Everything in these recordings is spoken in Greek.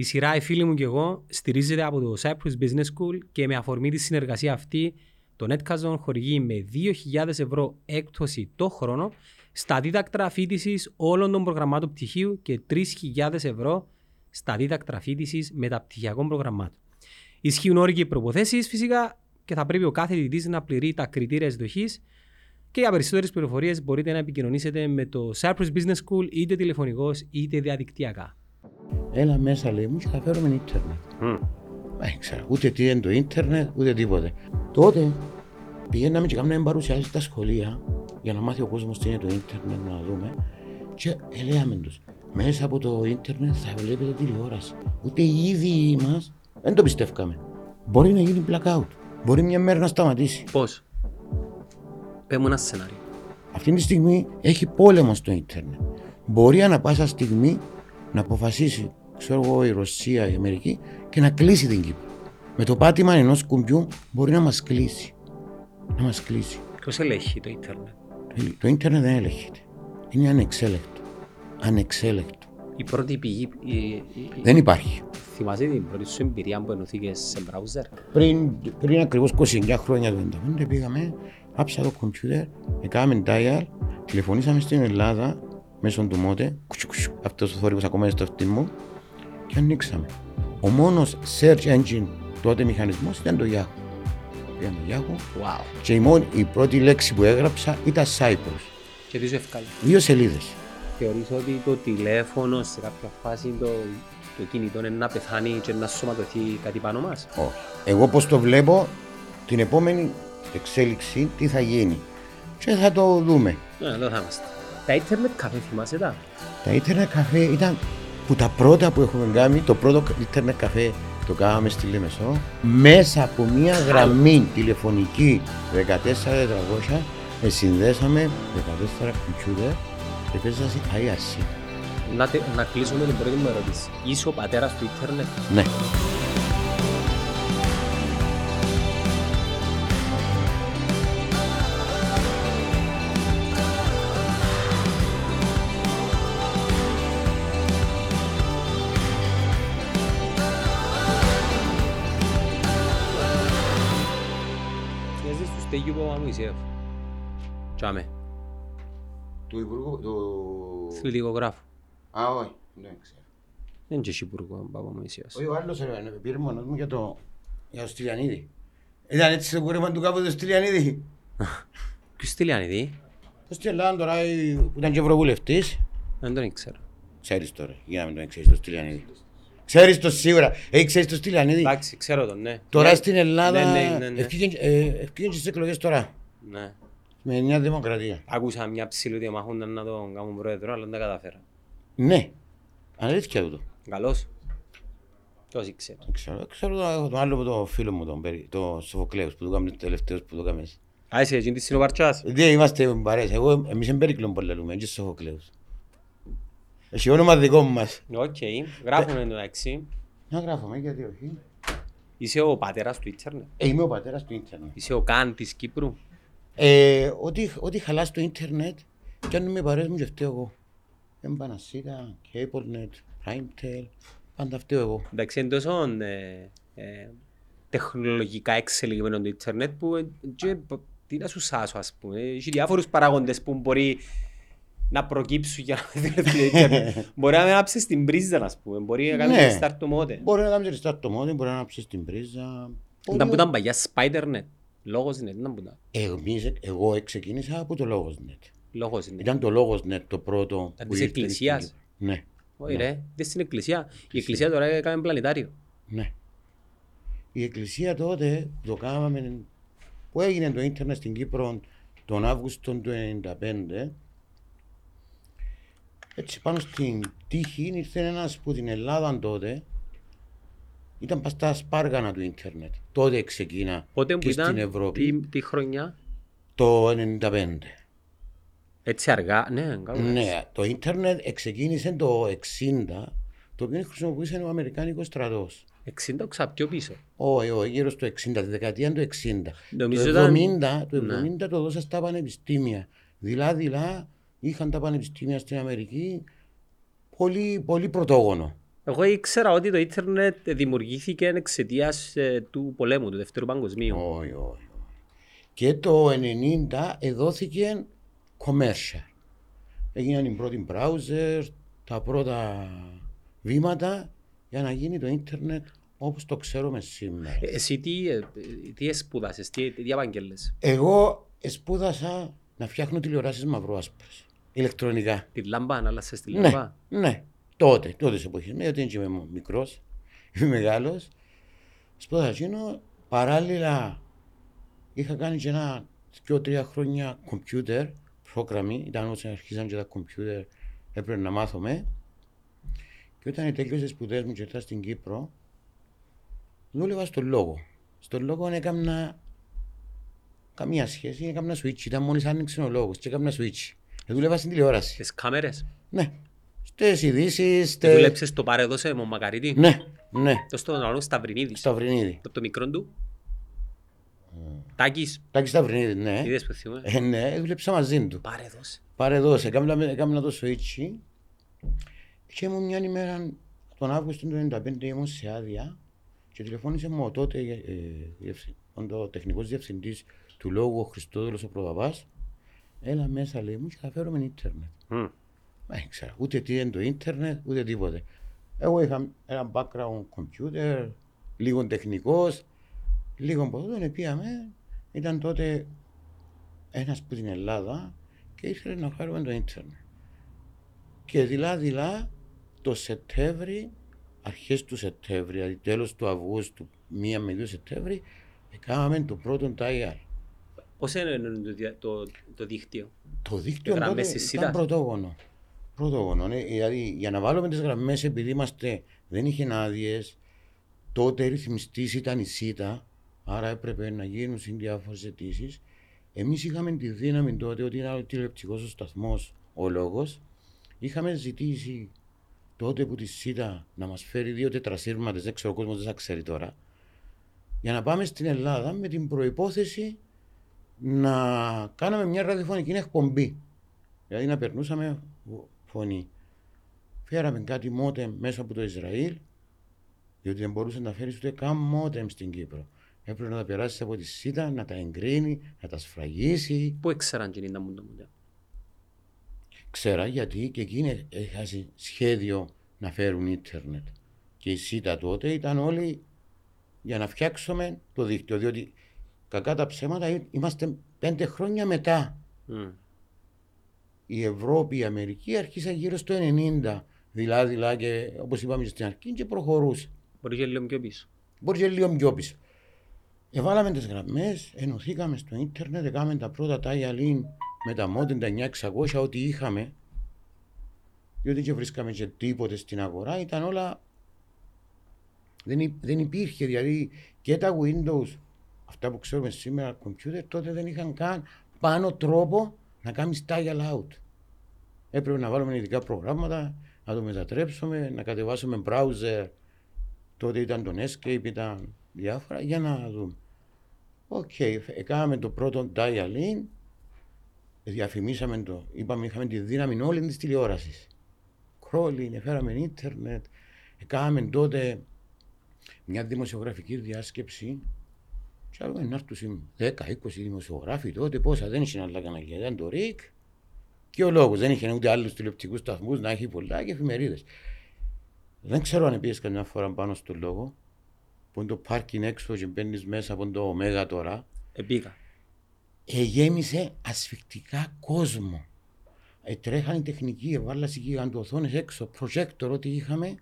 Η σειρά «Οι φίλοι μου και εγώ» στηρίζεται από το Cyprus Business School και με αφορμή τη συνεργασία αυτή το Netcazon χορηγεί με 2.000 ευρώ έκπτωση το χρόνο στα δίδακτρα φίτηση όλων των προγραμμάτων πτυχίου και 3.000 ευρώ στα δίδακτρα φίτηση μεταπτυχιακών προγραμμάτων. Ισχύουν όροι και προποθέσει φυσικά και θα πρέπει ο κάθε διδή να πληρεί τα κριτήρια εισδοχής. Και για περισσότερες πληροφορίες μπορείτε να επικοινωνήσετε με το Cyprus Business School είτε τηλεφωνικώ είτε διαδικτυακά. Έλα μέσα λέει μου και θα φέρουμε ίντερνετ. Δεν ξέρω ούτε τι είναι το ίντερνετ ούτε τίποτε. Τότε πηγαίναμε και κάναμε παρουσιάσεις στα σχολεία για να μάθει ο κόσμος τι είναι το ίντερνετ, να δούμε. Και έλεγαμε τους, μέσα από το ίντερνετ θα βλέπετε τηλεόραση. Ούτε οι ίδιοι μας δεν το πιστεύκαμε. Μπορεί να γίνει blackout. Μπορεί μια μέρα να σταματήσει. Πώς; Πε μου ένα σενάριο. Αυτή τη στιγμή έχει πόλεμο στο ίντερνετ. Μπορεί ανά πάσα στιγμή να αποφασίσει, ξέρω εγώ, η Ρωσία, η Αμερική και να κλείσει την Κύπρο. Με το πάτημα ενός κουμπιού μπορεί να μας κλείσει. Να μας κλείσει. Ποιο ελέγχει το Ιντερνετ. Το ίντερνετ δεν ελέγχεται. Είναι ανεξέλεκτο. Ανεξέλεκτο. Η πρώτη πηγή. Η, η, Δεν υπάρχει. θυμάσαι την πρώτη σου εμπειρία που ενωθήκες σε browser; Πριν, πριν ακριβώς 29 χρόνια το 1995 πήγαμε, άψα το κομπιούτερ, έκαναμε dial, τηλεφωνήσαμε στην Ελλάδα μέσω του μότε, αυτός ο θόρυβος ακόμα είναι στο αυτί μου, και ανοίξαμε. Ο μόνος search engine τότε μηχανισμός ήταν το Yahoo. Πήγαμε Yahoo Wow. και η, μόνη, η πρώτη λέξη που έγραψα ήταν Cyprus. Και τι σου ευκάλει. Δύο σελίδες. Θεωρείς ότι το τηλέφωνο σε κάποια φάση το, το κινητό είναι να πεθάνει και να σωματωθεί κάτι πάνω μας; Όχι. Εγώ πώς το βλέπω, την επόμενη εξέλιξη τι θα γίνει. Και θα το δούμε. Ναι, εδώ θα είμαστε. Τα ίντερνετ καφέ θυμάσαι τα; Τα ίντερνετ καφέ ήταν που τα πρώτα που έχουμε κάνει, το πρώτο ίντερνετ καφέ το κάναμε στη Λέμεσο, μέσα από μια γραμμή τηλεφωνική 14400 ε, συνδέσαμε 14 κομπιούτερ και παίζαμε IRC. Να, τε- να κλείσουμε την πρώτη μου ερώτηση. Είσαι ο πατέρας του ίντερνετ; Ναι. Του Στέγιου Παπαμωυσέου. Τσάμε. Του Υπουργού, του... Θηλυκογράφο. Α, όχι, δεν ξέρω. Δεν είναι και εσύ υπουργό Παπαμωυσέος. Όχι, ο άλλος ρε, πήρε μόνος μου για το, για το Στυλιανίδη. Ήταν έτσι το κούρεμα του κάπου του Στυλιανίδη. Ποιος Τηλιανιδή. Το Στυλιαν τώρα η- που ήταν και ευρωβουλευτής. Δεν τον ήξερα. Ξέρεις τώρα, για να μην τον ξέρεις το Στυλιανίδη. Ξέρεις το σίγουρα. Έχει ξέρεις το Στυλιανίδη. Εντάξει, ξέρω τον, ναι. Τώρα Ναι. στην Ελλάδα Ναι, ναι, ναι, ναι. ευκήγεν ε, ευκήγεν και στις εκλογές τώρα. Ναι. Με μια δημοκρατία. Άκουσα μια ψηλού διαμαχούνταν να τον κάνουν πρόεδρο, αλλά δεν τα καταφέρα. Ναι. Αλήθεια τούτο. Καλός. Τόσοι ξέρω. Δεν Ξέρω, ξέρω το, έχω τον άλλο που το φίλο μου, τον, Περι- το Σοφοκλέους, που το κάνουμε τελευταίος που το κάνουμε. Α, είσαι εκείνη της συνοπαρτσάς. Δεν είμαστε παρέες. Εγώ, εμείς είναι Περίκλον που λέμε, και Σοφοκλέους. Έχει όνομα δικό μας. Οκ, γράφουμε το εξή. Να γράφουμε, γιατί όχι. Είσαι ο πατέρας του ίντερνετ. Ε, είμαι ο πατέρας του ίντερνετ. Είσαι ο Καν της Κύπρου. Ε, ό,τι, ό,τι χαλάς στο ίντερνετ, κι αν είμαι παρέες μου και φταίω εγώ. Εμπανασίτα, CableNet, PrimeTel, πάντα φταίω εγώ. Εντάξει, είναι τόσο ε, ε, τεχνολογικά εξελιγμένο το ίντερνετ που ε, και, π- τι να σου σάσω ας πούμε. Έχει διάφορους παράγοντες που μπορεί να προκύψουν για να δει το ίντερνετ. Μπορεί να με άψεις την πρίζα ας πούμε. Μπορεί να Ναι. κάνεις restart το μότε. Μπορεί να κάνεις restart το μόδι, μπορεί να ψήσεις την πρίζα. Ήταν που ήταν παγιά Spidernet. Λόγος είναι, ήταν που ήταν. Εμείς, εγώ ξεκίνησα από το LogosNet. Λόγος είναι. Ήταν το LogosNet το πρώτο. Ήταν που της ήρθε στην εκκλησίας. Κύπρο. Ναι, Όχι ρε, δεν στην εκκλησία. Η εκκλησία τώρα έκανε πλανητάριο. ναι. Η εκκλησία τότε το κάναμε, που έγινε το ίντερνετ στην Κύπρο τον Αύγουστο του 1995, έτσι πάνω στην τύχη ήρθε ένας που την Ελλάδα τότε ήταν πας στα σπάργανα του ίντερνετ. Τότε ξεκίνα Πότε που και στην ήταν, Ευρώπη τι, τι χρονιά; το 1995. Έτσι αργά, ναι, καλό. Ναι, το ίντερνετ ξεκίνησε το 60, το οποίο χρησιμοποιούσε ο Αμερικάνικος στρατός. 60 ξα πιο πίσω. Όχι, όχι, γύρω στο 60, τη δεκαετία του 60. Νομίζω το ήταν- 70, το Ναι. 70 το δώσα στα πανεπιστήμια. Δειλά-δειλά είχαν τα πανεπιστήμια στην Αμερική πολύ, πολύ πρωτόγονο. Εγώ ήξερα ότι το ίντερνετ δημιουργήθηκε εξαιτίας ε, του πολέμου, του Δεύτερου Παγκοσμίου. Όχι, όχι. Και το 1990 εδόθηκε commercial. Έγιναν οι πρώτοι browser, τα πρώτα βήματα για να γίνει το ίντερνετ όπως το ξέρουμε σήμερα. Ε, Εσύ τι, ε, τι σπούδασες, τι, τι απαγγέλες. Εγώ σπούδασα να φτιάχνω τηλεοράσεις μαυρό-άσπρες, ηλεκτρονικά. Τη λάμπα, ανάλασες τη Ναι, λάμπα. ναι, τότε, τότες σε εποχή. Ναι, γιατί δεν είμαι μικρός, είμαι μεγάλος. Σπούδασα εκείνο, παράλληλα είχα κάνει και ένα δύο-τρία χρόνια κομπιούτερ, πρόγραμμι, ήταν όταν αρχίσαν και τα κομπιούτερ, έπρεπε να μάθουμε. Και όταν τέλειωσε τις σπουδές μου και ήρθα στην Κύπρο, δούλευα στο λόγο. Στο λόγο έκανα καμία σχέση, έκανα switch. Ήταν μόλις άνοιξε ο λόγος και έκανα switch. Ε, δούλευα στην τηλεόραση. Τις κάμερες. Ναι. Στις ειδήσεις, Και στε... δούλεψες το παρεδώσε με Μακαρίτη. Ναι, ναι. Το στον άλλο Σταυρινίδη. Σταυρινίδη. Το, το μικρό του. Τάκης. Τάκης Σταυρινίδη, ναι. Είδες που θυμούμε. Ε, ναι, δούλεψα μαζί του. Παρεδώσε. Πάρε δώσε, έκανα, έκανα το switch και ήμουν μια ημέρα τον Αύγουστο του 1995 ήμουν σε άδεια και τηλεφώνησε μου ο τότε ε, διευθυ- ο τεχνικός διευθυντής του λόγου ο Χριστόδουλος ο Προδαβάς έλα μέσα λέει μου και θα φέρουμε ίντερνετ. Μμ. Δεν ξέρω ούτε τι είναι το ίντερνετ ούτε τίποτε. Εγώ είχα ένα background computer, λίγο τεχνικός, λίγο από εδώ πήγαμε. Ήταν τότε ένας που την Ελλάδα και ήθελε να φέρουμε το ίντερνετ. Και δειλά-δειλά το Σεπτέμβρη, αρχές του Σεπτέμβρη, δηλαδή τέλος του Αυγούστου, μία με δύο Σεπτέμβρη, έκαναμε το πρώτο dial. Πώς είναι το, δια- το, το δίκτυο; Το δίκτυο τότε Γραμμές της ήταν σίτας. πρωτόγωνο. Πρωτόγωνο. ναι. Δηλαδή για να βάλουμε τις γραμμές επειδή είμαστε, δεν είχε άδειες, τότε ρυθμιστής ήταν η ΣΥΤΑ, άρα έπρεπε να γίνουν συν διάφορες αιτήσεις. Εμείς είχαμε τη δύναμη τότε ότι ήταν ο τηλεοπτικός ο σταθμός, ο λόγος. Είχαμε ζητήσει τότε που τη ΣΥΤΑ να μας φέρει δύο τετρασύρματες, δεν ξέρω ο κόσμος δεν θα ξέρει τώρα, για να πάμε στην Ελλάδα με την προϋπόθεση να κάναμε μια ραδιοφωνική εκπομπή. Δηλαδή να περνούσαμε φωνή. Φέραμε κάτι μότεμ μέσα από το Ισραήλ, διότι δεν μπορούσε να φέρεις ούτε καν μότεμ στην Κύπρο. Έπρεπε να τα περάσεις από τη ΣΥΤΑ, να τα εγκρίνει, να τα σφραγίσει. Πού έξεραν και είναι μου το Ξέρα γιατί και εκείνοι είχαν σχέδιο να φέρουν ίντερνετ. Και η ΣΥΤΑ τότε ήταν όλοι για να φτιάξουμε το δίκτυο. Διότι κακά τα ψέματα είμαστε πέντε χρόνια μετά. Μμ. η Ευρώπη, η Αμερική άρχισε γύρω στο 90. Δηλαδή, δηλαδή και όπως είπαμε και στην αρχή, και προχωρούσε. Μπορεί και λίγο πιο πίσω. Μπορεί και λίγο πιο πίσω. Εβάλαμε τις γραμμές, ενωθήκαμε στο ίντερνετ, έκαμε τα πρώτα τάγια link με τα μόντεν, τα 9600, ό,τι είχαμε. Διότι και βρίσκαμε και τίποτε στην αγορά, ήταν όλα. Δεν, υ- δεν υπήρχε, δηλαδή και τα Windows, αυτά που ξέρουμε σήμερα, κομπιούτερ, τότε δεν είχαν καν πάνω τρόπο να κάνει dial out. Έπρεπε να βάλουμε ειδικά προγράμματα, να το μετατρέψουμε, να κατεβάσουμε browser. Τότε ήταν το Netscape, ήταν διάφορα, για να δούμε. Οκ, έκαναμε το πρώτο dial in, διαφημίσαμε το, είπαμε είχαμε τη δύναμη όλη της τηλεόρασης. Crawling, έφεραμε ίντερνετ, έκαναμε τότε μια δημοσιογραφική διάσκεψη και άλλοι να έρθουν 10-20 δημοσιογράφοι τότε, πόσα δεν είχε άλλα κανάλια, ήταν το ΡΙΚ και ο λόγος, δεν είχε ούτε άλλους τηλεοπτικούς σταθμούς να έχει πολλά και εφημερίδες. Δεν ξέρω αν πήγες καμιά φορά πάνω στο λόγο, που είναι το πάρκινγκ έξω και μπαίνεις μέσα από το ωμέγα τώρα, Επίκα. εγέμισε ασφικτικά κόσμο. Ε, τρέχαν οι τεχνικοί, έβαλαν οι γιγαντοθόνες έξω, projector ό,τι είχαμε,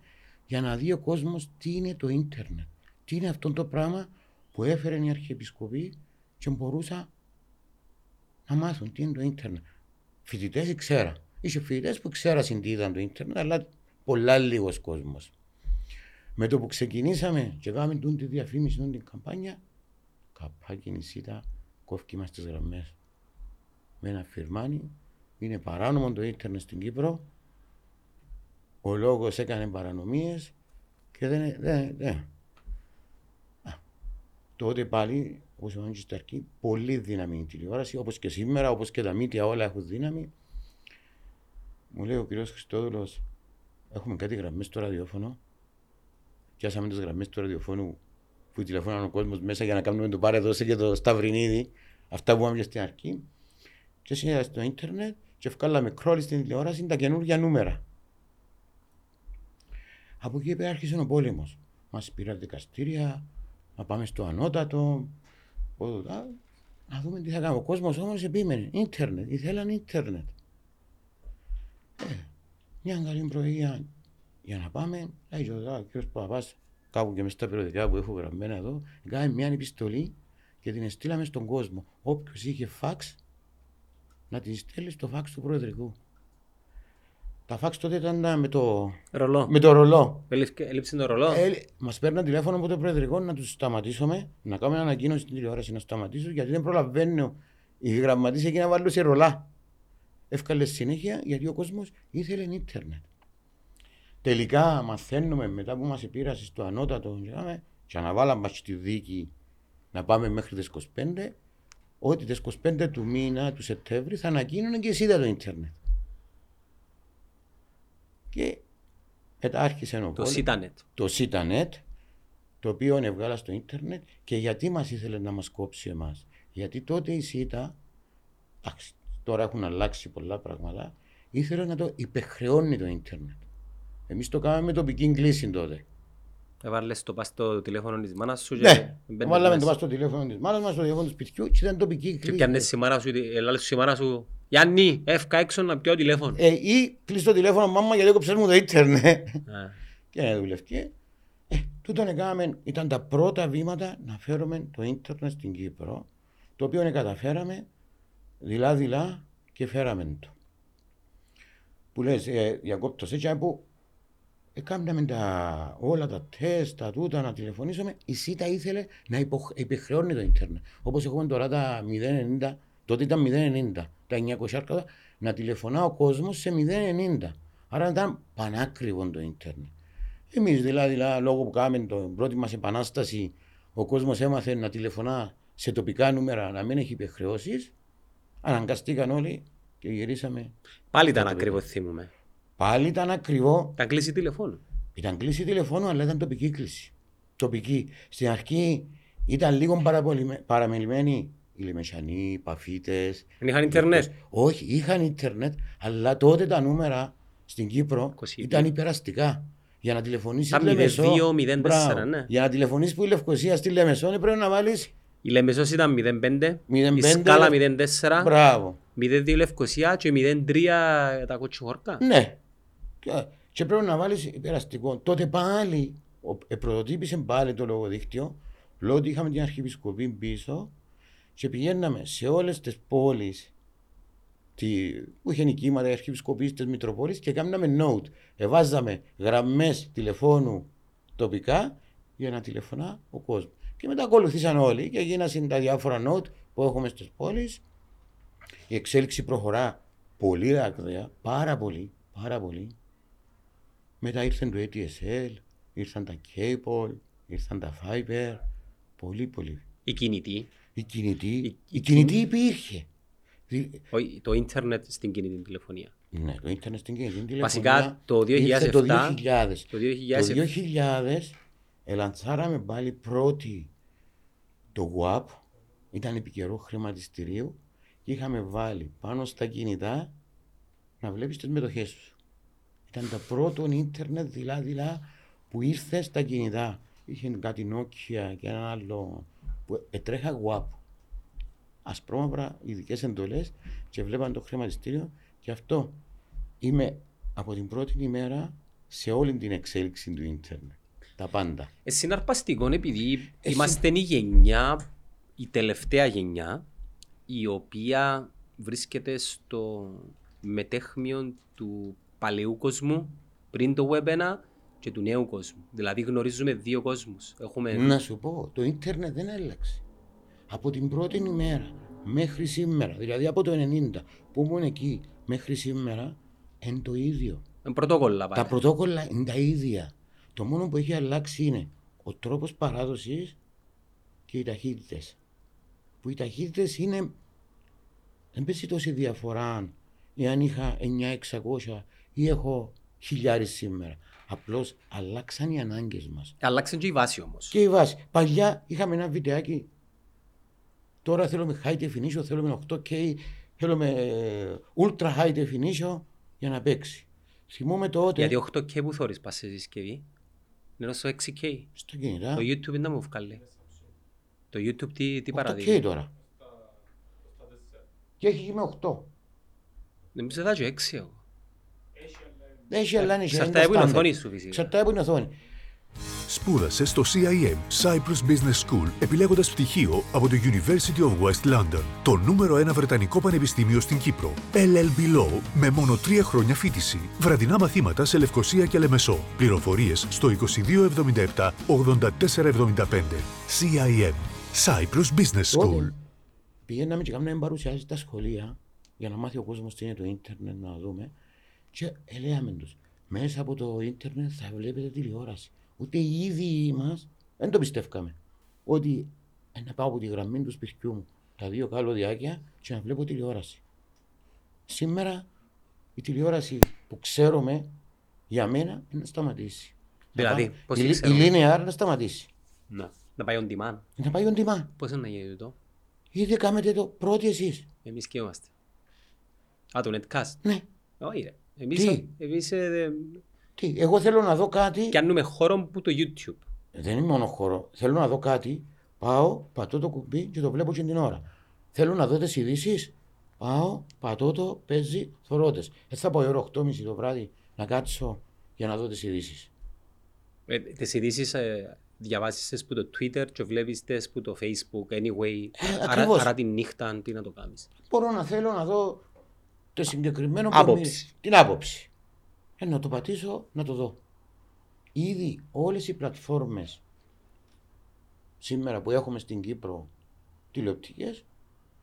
για να δει ο κόσμος τι είναι το ίντερνετ. Τι είναι αυτό το πράγμα που έφερε η Αρχιεπισκοπή και μπορούσα να μάθουν τι είναι το ίντερνετ. Φοιτητές ξέρα. Είχε φοιτητές που ξέρασαν τι ήταν το ίντερνετ, αλλά πολλά λίγος κόσμος. Με το που ξεκινήσαμε και κάναμε τούν τη διαφήμιση, τούν την καμπάνια, καπάκι νησίτα, κόφκι μας τις γραμμές. Με ένα φιρμάνι, είναι παράνομο το ίντερνετ στην Κύπρο, ο λόγος έκανε παρανομίες και δεν... δεν, δεν. Α, τότε πάλι, όπως είπαμε και στην αρχή, πολύ δύναμη η τηλεόραση, όπως και σήμερα, όπως και τα μύτια όλα έχουν δύναμη. Μου λέει ο κύριος Χριστόδουλος, έχουμε κάτι γραμμές στο ραδιόφωνο, πιάσαμε τις γραμμές του ραδιοφώνου που τηλεφώναν ο κόσμος μέσα για να κάνουμε το πάρε δώσε και το Σταυρινίδη, αυτά που είπαμε στην αρχή. Και συνέδρα στο ίντερνετ και βγάλαμε κρόλι στην τηλεόραση τα καινούργια νούμερα. Από εκεί πέρα άρχισε ο πόλεμος. Μας πήραν δικαστήρια, να πάμε στο ανώτατο. Να δούμε τι θα κάνει. Ο κόσμος όμως επίμενε. Ιντερνετ, ήθελαν ίντερνετ. Ε, μια καλή πρωία για να πάμε, λέει ο κ. Παπάς, κάπου και μες στα περιοδικά που έχω γραμμένα εδώ, έκανε μια επιστολή και την στείλαμε στον κόσμο. Όποιος είχε φαξ, να την στέλνει στο φαξ του Προεδρικού. Τα φάξ τότε ήταν με το ρολό. Με το ρολό. Έλειψε το ρολό. Ε, Μας παίρναν τηλέφωνο από το Προεδρικό να τους σταματήσουμε, να κάνουμε ανακοίνωση στην τηλεόραση να σταματήσουν, γιατί δεν προλαβαίνουν οι γραμματείς εκεί να βάλουν σε ρολά. Εύκαλε συνέχεια γιατί ο κόσμος ήθελε ίντερνετ. Τελικά μαθαίνουμε μετά που μας επήρασε στο ανώτατο και αναβάλαμε στη δίκη να πάμε μέχρι τις 25, ότι τις 25 του μήνα του Σεπτέμβρη θα ανακοίνωνε και εσύ το ίντερνετ. Και μετά άρχισε ο Το Σίτανετ. Το Σίτανετ, το οποίο έβγαλα στο ίντερνετ και γιατί μας ήθελε να μας κόψει εμάς. Γιατί τότε η ΣΥΤΑ, τώρα έχουν αλλάξει πολλά πράγματα, ήθελε να το υπεχρεώνει το ίντερνετ. Εμείς το κάναμε με τοπική κλίση τότε. Έβαλες το πας στο τηλέφωνο της μάνας σου ναι, βάλαμε το πας στο τηλέφωνο της μάνας μας, στο τηλέφωνο του σπιτιού και ήταν τοπική κλίση. Και πιάνες η μάνα σου, ελάλες η μάνα σου, Γιάννη, έφκα έξω να πιω τηλέφωνο. Ε, ή κλείς το τηλέφωνο μάμα γιατί έκοψες μου το ίντερνετ. και να δουλευκεί. Ε, τούτον έκαναμε, ήταν τα πρώτα βήματα να φέρουμε το ίντερνετ στην Κύπρο, το οποίο καταφέραμε δειλά-δειλά και φέραμε το. Που λες, ε, διακόπτω σε που Έκαναμε τα, όλα τα τεστ, τα τούτα, να τηλεφωνήσουμε. Η ΣΥΤΑ ήθελε να υπεχρεώνει το ίντερνετ. Όπως έχουμε τώρα τα 090, τότε ήταν 090, τα 900 να τηλεφωνά ο κόσμος σε 090. Άρα ήταν πανάκριβο το ίντερνετ. Εμείς δηλαδή, δηλαδή, λόγω που κάναμε την πρώτη μας επανάσταση, ο κόσμος έμαθε να τηλεφωνά σε τοπικά νούμερα, να μην έχει υπεχρεώσει. Αναγκαστήκαν όλοι και γυρίσαμε. Πάλι ήταν ακριβώ, θυμούμε. Πάλι ήταν ακριβό. Ήταν κλίση τηλεφώνου. Ήταν κλίση τηλεφώνου, αλλά ήταν τοπική κλίση. Τοπική. Στην αρχή ήταν λίγο παραμελημένοι οι Λεμεσανοί, οι Παφίτες. Δεν είχαν Ιντερνετ. Όχι, είχαν Ιντερνετ, αλλά τότε τα νούμερα στην Κύπρο 22. ήταν υπεραστικά. Για να τηλεφωνήσεις στη Λεμεσό. 2, 04, ναι. Για να τηλεφωνήσεις που η Λευκοσία στη Λεμεσό πρέπει να βάλει. Η Λεμεσός ήταν 05, 05 η σκάλα 04, Μπράβο. 02 Λευκοσία και 03 τα κοτσιχόρκα. Ναι, και πρέπει να βάλεις υπεραστικό. Τότε πάλι πρωτοτύπησε πάλι το λογοδίκτυο, λόγω ότι είχαμε την Αρχιεπισκοπή πίσω και πηγαίναμε σε όλες τις πόλεις που είχε νικήματα, οι Αρχιεπισκοπή της Μητροπόλης και κάναμε note. Εβάζαμε γραμμές τηλεφώνου τοπικά για να τηλεφωνά ο κόσμος. Και μετά ακολουθήσαν όλοι και γίνανε τα διάφορα note που έχουμε στις πόλεις. Η εξέλιξη προχωρά πολύ ραγδαία, πάρα πολύ, πάρα πολύ. Μετά ήρθαν το ATSL, ήρθαν τα Cable, ήρθαν τα Fiber. Πολύ, πολύ. Η κινητή. Η κινητή, η, η κινητή υπήρχε. το ίντερνετ στην κινητή τηλεφωνία. Ναι, το ίντερνετ στην κινητή τηλεφωνία. Βασικά το 2007. Το 2000. Το 2000, το 2000 ελαντσάραμε πάλι πρώτη το WAP. Ήταν επικαιρό χρηματιστηρίου και είχαμε βάλει πάνω στα κινητά να βλέπεις τις μετοχές σου. Ήταν το πρώτο ίντερνετ δηλαδή που ήρθε στα κινητά. Είχε κάτι Nokia και ένα άλλο που έτρεχα WAP. Ασπρόμαυρα, ειδικές εντολές και βλέπαν το χρηματιστήριο και αυτό είμαι από την πρώτη ημέρα σε όλη την εξέλιξη του ίντερνετ. Τα πάντα. Ε, συναρπαστικό επειδή Εσύ... είμαστε η γενιά, η τελευταία γενιά, η οποία βρίσκεται στο μετέχμιο του παλαιού κόσμου πριν το Web 1 και του νέου κόσμου. Δηλαδή γνωρίζουμε δύο κόσμους. Έχουμε... Να σου πω, το ίντερνετ δεν άλλαξε. Από την πρώτη ημέρα μέχρι σήμερα, δηλαδή από το 90 που ήμουν εκεί μέχρι σήμερα, είναι το ίδιο. Είναι πρωτόκολλα πάλι. Τα πρωτόκολλα είναι τα ίδια. Το μόνο που έχει αλλάξει είναι ο τρόπος παράδοσης και οι ταχύτητες. Που οι ταχύτητες είναι. Δεν πέσει τόση διαφορά εάν είχα 9-600 ή έχω χιλιάρι σήμερα. Απλώς αλλάξαν οι ανάγκες μας. Αλλάξαν και η βάση όμως. Και η βάση. Παλιά είχαμε ένα βιντεάκι. Τώρα θέλουμε high definition, θέλουμε 8K, θέλουμε ε, ultra high definition για να παίξει. Θυμούμε τότε. Γιατί 8K που θωρείς πας σε συσκευή. Είναι στο 6K. Στο κινητά. Το YouTube δεν μου βγάλει. Το YouTube τι, τι 8K παραδείγει. τώρα. Και έχει και με 8. Δεν ξέρω θα και 6 εγώ. Δεν έχει αλλά είναι Εξαρτάται που είναι η οθόνη σου φυσικά. Εξαρτάται που είναι η οθόνη. Σπούδασε στο CIM Cyprus Business School επιλέγοντας πτυχίο από το University of West London, το νούμερο ένα βρετανικό πανεπιστήμιο στην Κύπρο. LLB Law με μόνο τρία χρόνια φίτηση. Βραδινά μαθήματα σε Λευκοσία και Λεμεσό. Πληροφορίες στο 2277 8475. CIM Cyprus Business School. Τότε πηγαίναμε και κάναμε παρουσιάσεις στα σχολεία για να μάθει ο κόσμος τι είναι το ίντερνετ, να δούμε. Και έλεγαμε τους, μέσα από το ίντερνετ θα βλέπετε τηλεόραση. Ούτε οι ίδιοι μας δεν το πιστεύκαμε. Ότι ε, να πάω από τη γραμμή του σπιτιού μου τα δύο καλωδιάκια και να βλέπω τηλεόραση. Σήμερα η τηλεόραση που ξέρουμε για μένα είναι να σταματήσει. Δηλαδή, Να πάει- πώς η, τη η ξέρουμε; linear να σταματήσει. Να. Να πάει on demand. Να πάει on demand. Πώς είναι να γίνει το. Ήδη κάνετε το πρώτοι εσείς. Εμείς και είμαστε. Α, το netcast. Ναι. Όχι ρε. Εμείς, Τι; εμείς ε, Τι, εγώ θέλω να δω κάτι. κάνουμε χώρο που το YouTube. Δεν είναι μόνο χώρο. Θέλω να δω κάτι. Πάω, πατώ το κουμπί και το βλέπω και την ώρα. Θέλω να δω τις ειδήσεις. Πάω, πατώ το, παίζει, θωρώ τες. Έτσι θα πάω η ώρα 8.30 το βράδυ να κάτσω για να δω τις ειδήσεις. Ε, τις ειδήσεις ε, διαβάζεις τις που το Twitter και βλέπεις τις που το Facebook. Anyway, Ε, άρα, ακριβώς. άρα τη νύχτα τι να το κάνεις. Μπορώ να θέλω να δω το συγκεκριμένο που Άποψη. μι- Την άποψη. Ε, να το πατήσω, να το δω. Ήδη όλες οι πλατφόρμες σήμερα που έχουμε στην Κύπρο τηλεοπτικές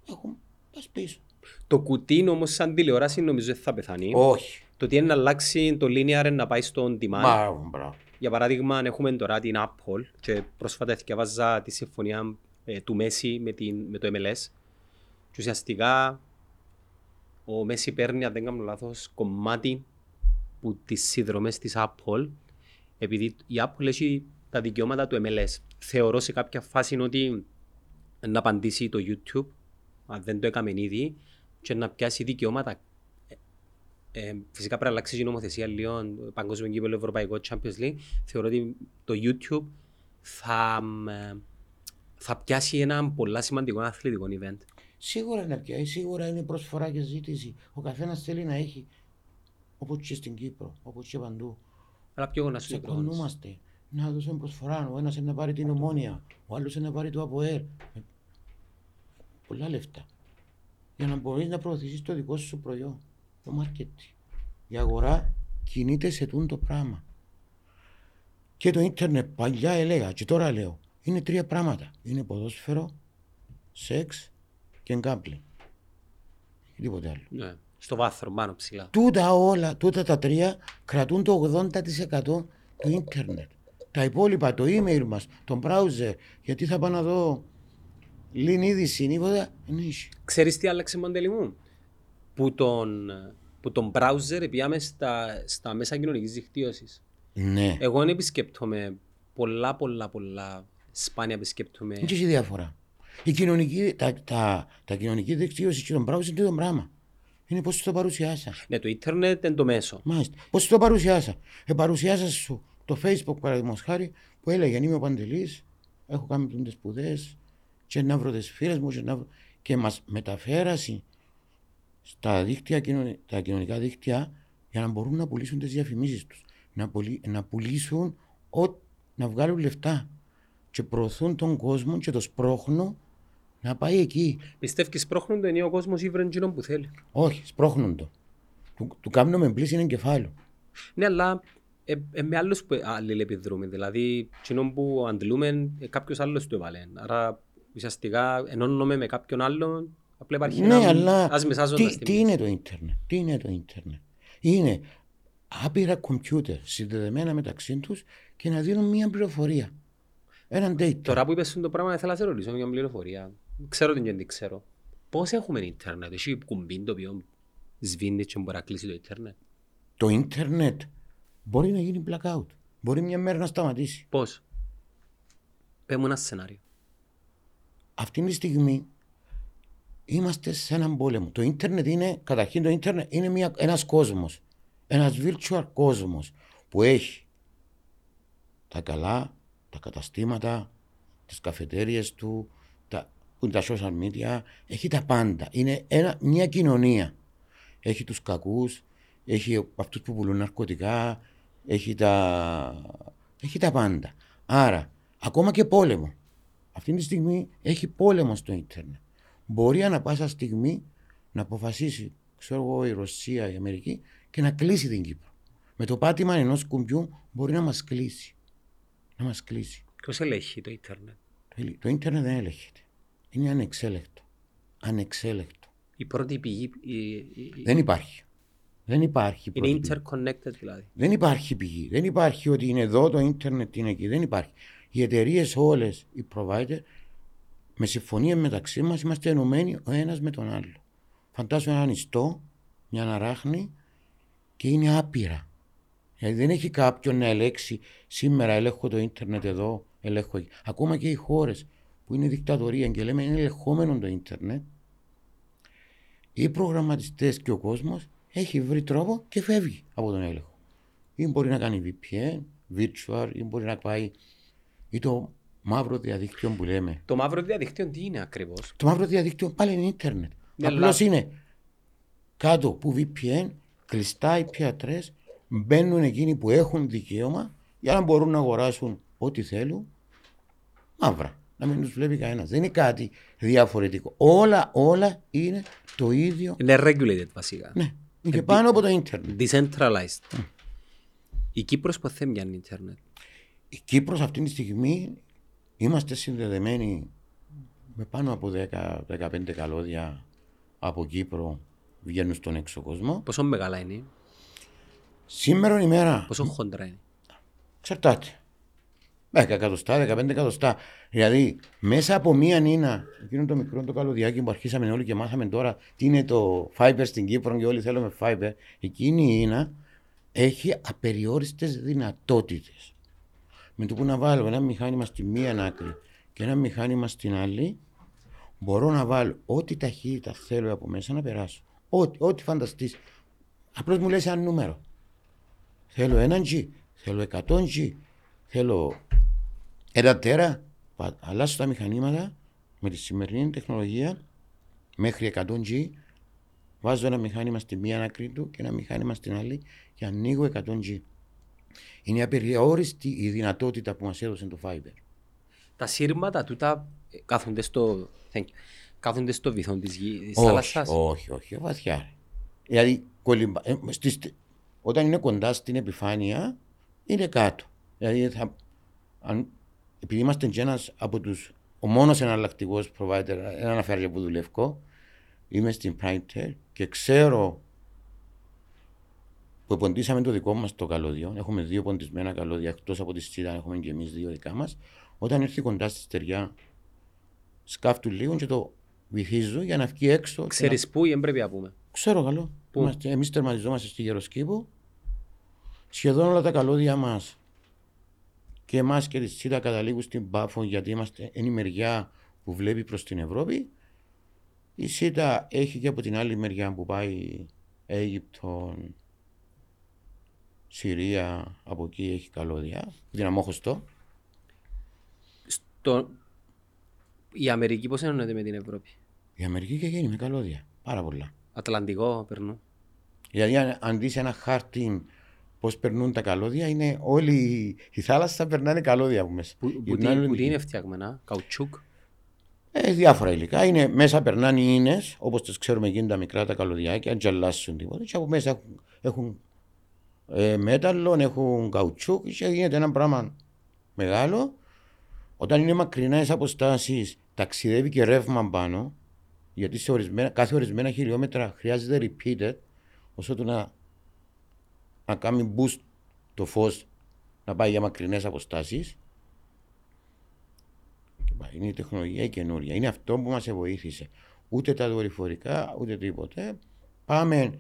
έχουν πας πίσω. Το κουτί όμως σαν τηλεόραση νομίζω δεν θα πεθάνει. Όχι. Το τι είναι να αλλάξει το linear να πάει στο on demand. Μπράβο, μπράβο. Για παράδειγμα, έχουμε τώρα την Apple και πρόσφατα διαβάζα τη συμφωνία ε, του Μέση με, την, με το MLS. Και ουσιαστικά ο Μέση παίρνει, αν δεν κάνω λάθος, κομμάτι που τις συνδρομές της Apple επειδή η Apple έχει τα δικαιώματα του MLS. Θεωρώ σε κάποια φάση ότι να απαντήσει το YouTube, αν δεν το έκαμε ήδη, και να πιάσει δικαιώματα ε, φυσικά πρέπει να αλλάξει η νομοθεσία λίγο, το παγκόσμιο κύπελο, ευρωπαϊκό Champions League. Θεωρώ ότι το YouTube θα, μ, ε, θα πιάσει ένα πολλά σημαντικό αθλητικό event. Σίγουρα είναι πια, σίγουρα είναι προσφορά και ζήτηση. Ο καθένας θέλει να έχει, όπως και στην Κύπρο, όπως και παντού. Αλλά πιο να σου μικρός. Τσακωνούμαστε. Να δώσουμε προσφορά. Ο ένας είναι να πάρει την ομόνια, ο άλλος είναι να πάρει το ΑΠΟΕΡ. Ε, Πολλά λεφτά. Για να μπορείς να προωθήσεις το δικό σου προϊόν. Το marketing. Η αγορά κινείται σε τούν το πράγμα. Και το ίντερνετ παλιά έλεγα και τώρα λέω. Είναι τρία πράγματα. Είναι ποδόσφαιρο, σεξ και γκάμπλινγκ. Τίποτε άλλο. Ναι. Στο βάθρο, πάνω ψηλά. Τούτα όλα, τούτα τα τρία κρατούν το 80% του ίντερνετ. Τα υπόλοιπα, το email μας, τον browser, γιατί θα πάω να δω λίν είδηση, τίποτα, δεν έχει. Ξέρεις τι άλλαξε μοντέλη μου; Που τον, που τον browser πήγαμε στα, στα μέσα κοινωνικής δικτύωσης. Ναι, Εγώ δεν επισκέπτομαι πολλά, πολλά, πολλά σπάνια επισκέπτομαι. δεν έχει διαφορά. Η κοινωνική, τα, τα, τα κοινωνική δικτύωση και τον browser είναι το πράγμα. Είναι πώς το παρουσιάσα. Ναι, το ίντερνετ είναι το μέσο. Μάλιστα. Πώς το παρουσιάσα. Ε, παρουσιάσα σου το facebook παραδείγματος χάρη που έλεγε είμαι ο Παντελής, έχω κάνει τούντες σπουδές και να βρω τις φίλες μου και, να βρω... και μας μεταφέρασε στα δίκτυα, κοινωνι- τα κοινωνικά δίκτυα για να μπορούν να πουλήσουν τις διαφημίσεις τους. Να, πουλή- να πουλήσουν, ό, να βγάλουν λεφτά και προωθούν τον κόσμο και το σπρώχνουν να πάει εκεί. Πιστεύεις σπρώχνουν το ενίο κόσμος ή βρουν εκείνον που θέλει; Όχι, σπρώχνουν το. Του, του κάνουν με πλήση εγκεφάλου. Ναι, αλλά ε, ε, με άλλους που αλληλεπιδρούμε. Δηλαδή, εκείνον που αντιλούμε, ε, κάποιος άλλος το έβαλε. Άρα, ουσιαστικά, ενώνομαι με κάποιον άλλον, απλά υπάρχει Ναι, ένα αλλά ας μεσάζοντας τι, την τι πίεση. είναι το ίντερνετ; Τι είναι το ίντερνετ; Είναι άπειρα κομπιούτερ συνδεδεμένα μεταξύ τους και να δίνουν μία πληροφορία. Έναν data. Τώρα που είπες το πράγμα, θέλω να σε ρωτήσω μια πληροφορία. Ξέρω την και δεν ξέρω. Πώς έχουμε ίντερνετ, έχει κουμπί το οποίο σβήνει και μπορεί να κλείσει το ίντερνετ. Το ίντερνετ μπορεί να γίνει blackout. Μπορεί μια μέρα να σταματήσει. Πώς; Πες μου ένα σενάριο. Αυτή τη στιγμή είμαστε σε έναν πόλεμο. Το ίντερνετ είναι, καταρχήν το ίντερνετ είναι μια, ένας κόσμος. Ένας virtual κόσμος που έχει τα καλά, τα καταστήματα, τις καφετέριες του, τα, που είναι τα social media, έχει τα πάντα. Είναι ένα, μια κοινωνία. Έχει τους κακούς, έχει αυτούς που πουλούν ναρκωτικά, έχει τα, έχει τα πάντα. Άρα, ακόμα και πόλεμο. Αυτή τη στιγμή έχει πόλεμο στο ίντερνετ. Μπορεί ανα πάσα στιγμή να αποφασίσει, ξέρω εγώ, η Ρωσία, η Αμερική και να κλείσει την Κύπρο. Με το πάτημα ενός κουμπιού μπορεί να μας κλείσει. Να μας κλείσει. Ποιος ελέγχει το ίντερνετ; Το, το ίντερνετ δεν ελέγχεται. Είναι ανεξέλεκτο. Ανεξέλεκτο. Η πρώτη πηγή... η- η- η- Δεν υπάρχει. Δεν υπάρχει. Είναι πρώτη πηγή. interconnected δηλαδή. Δεν υπάρχει πηγή. Δεν υπάρχει ότι είναι εδώ το ίντερνετ, είναι εκεί. Δεν υπάρχει. Οι εταιρείες όλες, οι provider, με συμφωνία μεταξύ μας είμαστε ενωμένοι ο ένας με τον άλλο. Φαντάζομαι έναν ιστό, μια αναράχνη και είναι άπειρα. Δηλαδή δεν έχει κάποιον να ελέγξει σήμερα ελέγχω το ίντερνετ εδώ, ελέγχω εκεί. Ακόμα και οι χώρες που είναι δικτατορία και λέμε είναι ελεγχόμενο το ίντερνετ, οι προγραμματιστές και ο κόσμος έχει βρει τρόπο και φεύγει από τον έλεγχο. Ή μπορεί να κάνει VPN, virtual, ή μπορεί να πάει ή το μαύρο διαδίκτυο που λέμε. Το μαύρο διαδικτύο τι είναι ακριβώς; Το μαύρο διαδίκτυο πάλι είναι ίντερνετ. Ναι, Απλώς αλλά- είναι κάτω που VPN, κλειστά IP address, μπαίνουν εκείνοι που έχουν δικαίωμα για να μπορούν να αγοράσουν ό,τι θέλουν μαύρα. Να μην τους βλέπει κανένας. Δεν είναι κάτι διαφορετικό. Όλα, όλα είναι το ίδιο. Είναι regulated βασικά. Ναι, είναι και πάνω από το ίντερνετ. Decentralized. Η Κύπρος που δεν μοιάζει ίντερνετ; Η Κύπρος αυτή τη στιγμή είμαστε συνδεδεμένοι με πάνω από 10-15 καλώδια από Κύπρο βγαίνουν στον έξω κόσμο. Πόσο μεγάλα είναι, Σήμερα ημέρα πόσο χοντρά είναι; εξαρτάται. 10 εκατοστά, 15 εκατοστά. Δηλαδή μέσα από μία νύνα, εκείνο το μικρό το καλωδιάκι που αρχίσαμε όλοι και μάθαμε τώρα τι είναι το Fiber στην Κύπρο και όλοι θέλουμε Fiber, εκείνη η νύνα έχει απεριόριστες δυνατότητες. Με το που να βάλω ένα μηχάνημα στη μία άκρη και ένα μηχάνημα στην άλλη, μπορώ να βάλω ό,τι ταχύτητα θέλω από μέσα να περάσω. Ό,τι, ό,τι φανταστείς. Απλώς μου λες ένα νούμερο. Θέλω έναν G, θέλω 100 G, θέλω ένα τέρα. Πα- Αλλάζω τα μηχανήματα με τη σημερινή τεχνολογία μέχρι 100 G. Βάζω ένα μηχάνημα στη μία άκρη του και ένα μηχάνημα στην άλλη και ανοίγω 100 G. Είναι απεριόριστη η δυνατότητα που μας έδωσε το Fiber. Τα σύρματα τούτα ε, κάθονται στο, thank you, κάθονται στο βυθό της, γη, της Όχι, θάλασσας; όχι, όχι, βαθιά. ρε. Δηλαδή, κολυμπά, ε, στις- όταν είναι κοντά στην επιφάνεια, είναι κάτω. Δηλαδή, θα, αν, επειδή είμαστε και ένας από τους, ο μόνος εναλλακτικός provider, ένα αναφέρει που δουλεύω, είμαι στην Primetel και ξέρω που ποντίσαμε το δικό μας το καλώδιο, έχουμε δύο ποντισμένα καλώδια, εκτός από τη Σίτα έχουμε και εμείς δύο δικά μας, όταν έρθει κοντά στη στεριά, σκάφτου λίγο και το βυθίζω για να βγει έξω. και να- Ξέρεις πού ή δεν πρέπει να πούμε; Ξέρω καλό. Πού; Είμαστε, εμείς τερματιζόμαστε στη Γεροσκήπο. Σχεδόν όλα τα καλώδια μας και εμάς και της ΣΥΤΑ καταλήγουν στην Πάφο γιατί είμαστε είναι η μεριά που βλέπει προς την Ευρώπη. Η ΣΥΤΑ έχει και από την άλλη μεριά που πάει Αίγυπτο, Συρία, από εκεί έχει καλώδια. Την Αμόχωστο. Στο... Η Αμερική πώς ενώνεται με την Ευρώπη; Η Αμερική και γίνει με καλώδια. Πάρα πολλά. Ατλαντικό περνούν. Δηλαδή, αν, αν δεις ένα χάρτη πώς περνούν τα καλώδια, είναι όλη η θάλασσα περνάνε καλώδια από μέσα. Που, Για που, την τι, άλλη- που τι είναι φτιαγμένα, καουτσούκ; Ε, διάφορα υλικά. Είναι, μέσα περνάνε οι ίνες, όπως τις ξέρουμε εκείνα τα μικρά τα καλωδιάκια, αν τζαλάσουν τίποτα. Και από μέσα έχουν, έχουν ε, μέταλλο, έχουν καουτσούκ και γίνεται ένα πράγμα μεγάλο. Όταν είναι μακρινέ αποστάσεις, ταξιδεύει και ρεύμα πάνω, γιατί σε ορισμένα, κάθε ορισμένα χιλιόμετρα χρειάζεται repeated, όσο του να, να κάνει boost το φως να πάει για μακρινές αποστάσεις. Είναι η τεχνολογία η καινούρια. Είναι αυτό που μας βοήθησε. Ούτε τα δορυφορικά, ούτε τίποτε. Πάμε,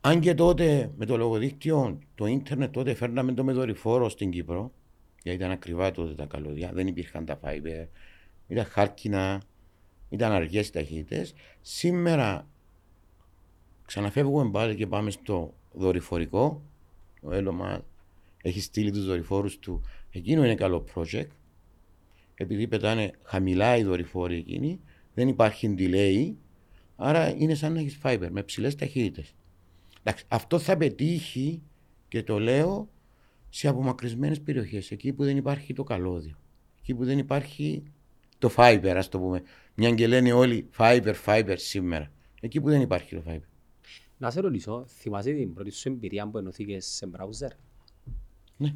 Αν και τότε με το λογοδίκτυο, το ίντερνετ τότε φέρναμε το με δορυφόρο στην Κύπρο, γιατί ήταν ακριβά τότε τα καλώδια, δεν υπήρχαν τα fiber, ήταν χάρκινα, ήταν αργές ταχύτητες. Σήμερα ξαναφεύγουμε πάλι και πάμε στο δορυφορικό. Ο Έλωμα έχει στείλει τους δορυφόρους του. Εκείνο είναι καλό project. Επειδή πετάνε χαμηλά οι δορυφόροι εκείνοι, δεν υπάρχει delay, άρα είναι σαν να έχεις fiber με ψηλές ταχύτητες. Αυτό θα πετύχει και το λέω σε απομακρυσμένες περιοχές, εκεί που δεν υπάρχει το καλώδιο, εκεί που δεν υπάρχει το fiber, ας το πούμε. Μια και λένε όλοι fiber, fiber σήμερα. Εκεί που δεν υπάρχει το fiber. Να σε ρωτήσω, θυμάσαι την πρώτη σου εμπειρία που ενωθήκες σε browser; Ναι.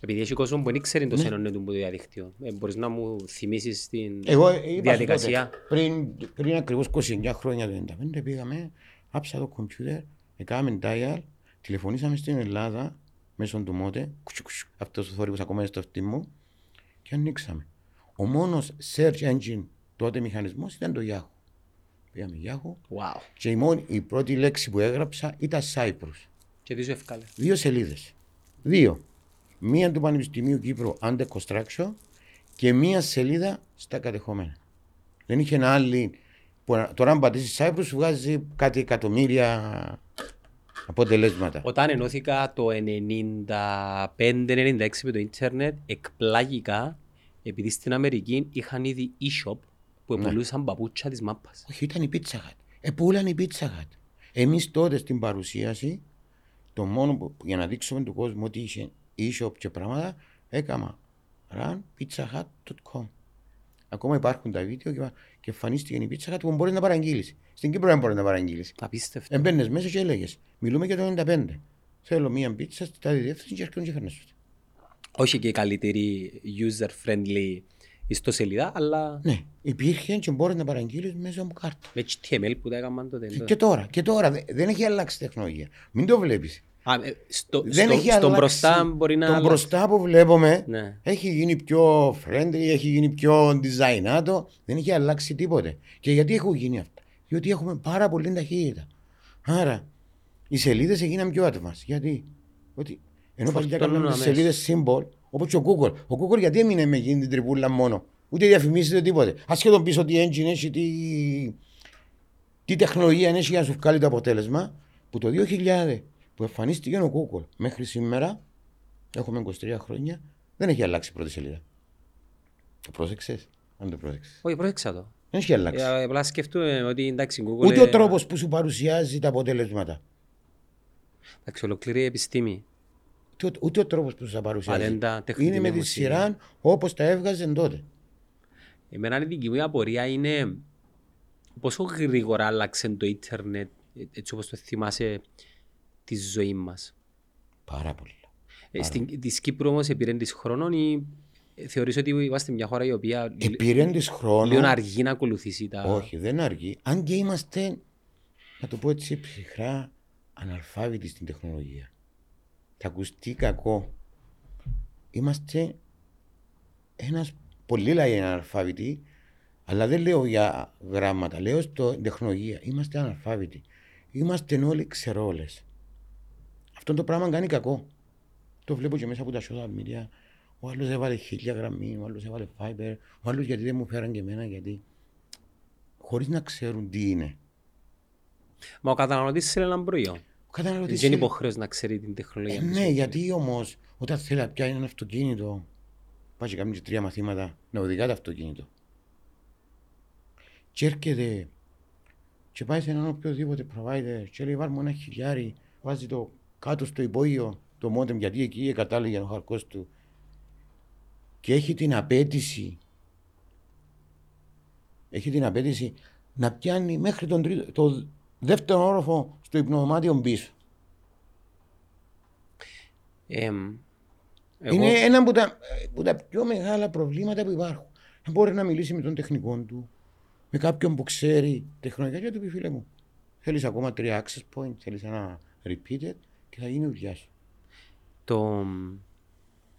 Επειδή έχει κόσμο που δεν ξέρει το ναι. σένο του διαδίκτυο. Ε, μπορείς να μου θυμίσεις την Εγώ διαδικασία; πριν, πριν ακριβώς 29 χρόνια το 1995 πήγαμε, άψα το κομπιούτερ, έκαναμε dial, τηλεφωνήσαμε στην Ελλάδα μέσω του μότε, αυτός ο θόρυβος ακόμα είναι στο αυτή μου και ανοίξαμε. Ο μόνος search engine τότε μηχανισμός ήταν το Yahoo. Πήγαμε Yahoo wow. και η, μόνη, η πρώτη λέξη που έγραψα ήταν Cyprus. Και τι σου ευκάλε. Δύο σελίδες. Δύο. Μία του Πανεπιστημίου Κύπρου Under Construction και μία σελίδα στα κατεχόμενα. Δεν είχε ένα άλλη. Που, τώρα, αν πατήσεις Cyprus, βγάζει κάτι εκατομμύρια αποτελέσματα. Όταν ενώθηκα το 95-96 με το ίντερνετ, εκπλάγηκα επειδή στην Αμερική είχαν ήδη e-shop που ναι. πουλούσαν παπούτσια της μάπας. Όχι, ήταν η Pizza Hut. Επούλαν η Pizza Hut. Εμείς τότε στην παρουσίαση, το μόνο που, για να δείξουμε του κόσμου ότι είχε e-shop και πράγματα, έκανα run pizzahut.com. Ακόμα υπάρχουν τα βίντεο και, και εμφανίστηκε η Pizza Hut που μπορείς να παραγγείλεις. Στην Κύπρο δεν μπορείς να παραγγείλεις. Απίστευτο. Εμπαίνε μέσα και έλεγες, μιλούμε για το 95. Θέλω μία πίτσα στη τάδε διεύθυνση και έρχονται και φέρνε όχι και καλύτερη user-friendly ιστοσελίδα, αλλά... Ναι, υπήρχε και μπορείς να παραγγείλεις μέσα από κάρτα. Με HTML που τα έκαναν τότε. Και τώρα, και τώρα δεν έχει αλλάξει τεχνολογία. Μην το βλέπεις. Α, ε, στο, δεν στο, έχει στον μπροστά μπορεί να... Τον μπροστά που βλέπουμε ναι. έχει γίνει πιο friendly, έχει γίνει πιο designάτο, δεν έχει αλλάξει τίποτε. Και γιατί έχουν γίνει αυτά; Διότι έχουμε πάρα πολύ ταχύτητα. Άρα οι σελίδες έγιναν πιο advanced. Γιατί; Ότι ενώ παλιά κάναμε τι σελίδες symbol, όπως και ο Google. Ο Google γιατί έμεινε με εκείνη την τριπούλα μόνο; Ούτε διαφημίσει ούτε τίποτε. Ασχέτω πίσω τι engine έχει, τι, τι τεχνολογία έχει για να σου βγάλει το αποτέλεσμα. Που το 2000 που εμφανίστηκε ο Google μέχρι σήμερα, έχουμε 23 χρόνια, δεν έχει αλλάξει η πρώτη σελίδα. Το πρόσεξες, αν το πρόσεξες. Όχι, πρόσεξα το. Δεν έχει αλλάξει. Ε, απλά σκεφτούμε ότι εντάξει, Google. Ούτε ο τρόπος που σου παρουσιάζει τα αποτελέσματα. Εντάξει, ολοκληρή επιστήμη ούτε, ούτε ο τρόπος που θα παρουσιάζει. Είναι με τη σειρά όπως τα έβγαζε τότε. Εμένα η δική μου απορία είναι πόσο γρήγορα άλλαξε το ίντερνετ έτσι όπως το θυμάσαι τη ζωή μας. Πάρα πολύ. Ε, στην, της Κύπρου όμως επήρεν της χρόνων ή θεωρείς ότι είμαστε μια χώρα η οποία επήρεν της χρόνων λίγο αργεί να ακολουθήσει τα... Όχι, δεν αργεί. Αν και είμαστε, να το πω έτσι ψυχρά, αναλφάβητοι στην τεχνολογία θα ακουστεί κακό. Είμαστε ένας πολύ λαϊ αναλφάβητοι, αλλά δεν λέω για γράμματα, λέω στην τεχνολογία. Είμαστε αναλφάβητοι. Είμαστε όλοι ξερόλες. Αυτό το πράγμα κάνει κακό. Το βλέπω και μέσα από τα social media. Ο άλλος έβαλε χίλια γραμμή, ο άλλος έβαλε fiber, ο άλλος γιατί δεν μου φέραν και εμένα, γιατί. χωρίς να ξέρουν τι είναι. Μα ο καταναλωτής θέλει ένα προϊόν. Δεν είναι υποχρέωση να ξέρει την τεχνολογία. Ε, ναι, γιατί όμως όταν θέλει να πιάνει ένα αυτοκίνητο, πάει και κάνει τρία μαθήματα να οδηγά το αυτοκίνητο. Και έρχεται και πάει σε έναν οποιοδήποτε provider και λέει βάλουμε ένα χιλιάρι, βάζει το κάτω στο υπόγειο το μόντεμ γιατί εκεί κατάλληλε ο χαρκό του και έχει την απέτηση έχει την απέτηση να πιάνει μέχρι τον τρίτο, το δεύτερο όροφο στο υπνοδωμάτιο πίσω. Ε, εγώ... Είναι ένα από τα, από τα πιο μεγάλα προβλήματα που υπάρχουν. Αν μπορεί να μιλήσει με τον τεχνικό του, με κάποιον που ξέρει τεχνολογία και του πει φίλε μου, θέλεις ακόμα τρία access point, θέλεις ένα repeated και θα γίνει δουλειά σου. Το,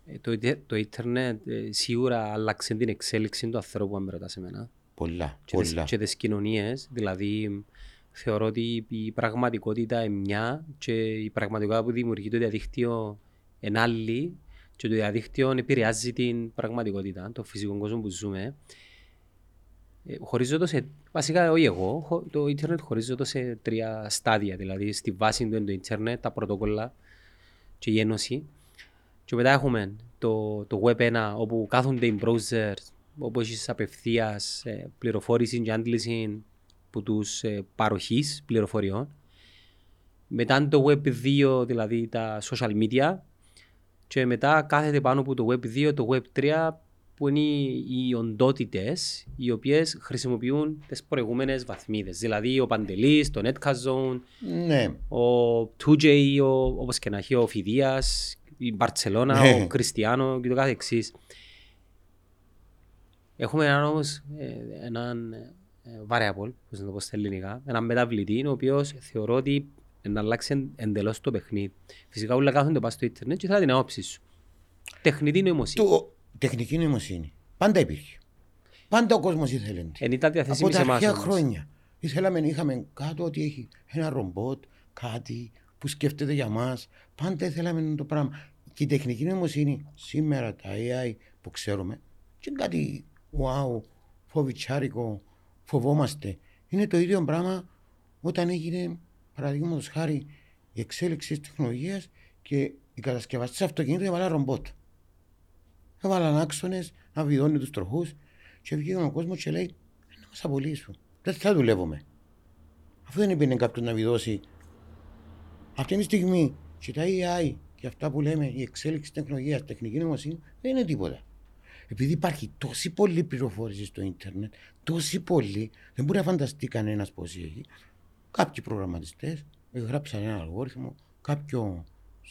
ε, το, το ίντερνετ ε, σίγουρα άλλαξε την εξέλιξη του ανθρώπου, αν με ρωτάς εμένα. Πολλά, και πολλά. Τις, και τις κοινωνίες, δηλαδή θεωρώ ότι η πραγματικότητα είναι μια και η πραγματικότητα που δημιουργεί το διαδίκτυο είναι άλλη και το διαδίκτυο επηρεάζει την πραγματικότητα, το φυσικό κόσμο που ζούμε. Ε, χωρίζονται σε, βασικά όχι εγώ, το ίντερνετ χωρίζεται σε τρία στάδια, δηλαδή στη βάση του είναι το ίντερνετ, τα πρωτόκολλα και η ένωση. Και μετά έχουμε το, το Web 1 όπου κάθονται οι browsers, όπου έχεις απευθείας ε, πληροφόρηση και άντληση που τους ε, παροχής πληροφοριών. Μετά το Web 2, δηλαδή τα social media. Και μετά κάθεται πάνω από το Web 2, το Web 3 που είναι οι οντότητες οι οποίες χρησιμοποιούν τις προηγούμενες βαθμίδες. Δηλαδή ο Παντελής, το Netcast ναι. ο 2J, όπως και να έχει, ο Φιδίας, η Μπαρσελόνα, ναι. ο Κριστιανό και το κάθε εξής. Έχουμε έναν όμως ε, έναν variable, πώ να το πω στα ελληνικά, έναν μεταβλητή, ο οποίο θεωρώ ότι να αλλάξει εντελώς το παιχνίδι. Φυσικά όλα κάθονται πάνω στο Ιντερνετ και θα την άποψη σου. Τεχνητή νοημοσύνη. Το, τεχνική νοημοσύνη. Πάντα υπήρχε. Πάντα ο κόσμος ήθελε. Εν ήταν διαθέσιμη σε εμάς. Από τα χρόνια. Ήθελαμε, είχαμε κάτω ότι έχει ένα ρομπότ, κάτι που σκέφτεται για μας. Πάντα ήθελαμε το πράγμα. Και η τεχνική νοημοσύνη σήμερα, τα AI που ξέρουμε, και κάτι wow, φοβιτσάρικο, φοβόμαστε. Είναι το ίδιο πράγμα όταν έγινε, παραδείγματος χάρη, η εξέλιξη της τεχνολογίας και οι κατασκευαστές αυτοκινήτων έβαλαν ρομπότ. Έβαλαν άξονες να βιδώνει τους τροχούς και βγήκε ο κόσμος και λέει: Να μας απολύσουν. Δεν θα δουλεύουμε. Αφού δεν είπε κάποιο να βιδώσει αυτή τη στιγμή και τα AI και αυτά που λέμε, η εξέλιξη τεχνολογίας, τεχνική νοημοσύνη δεν είναι τίποτα. Επειδή υπάρχει τόση πολλή πληροφόρηση στο ίντερνετ, τόση πολλή, δεν μπορεί να φανταστεί κανένας πώς έχει. Κάποιοι προγραμματιστές γράψαν ένα αλγόριθμο, κάποιο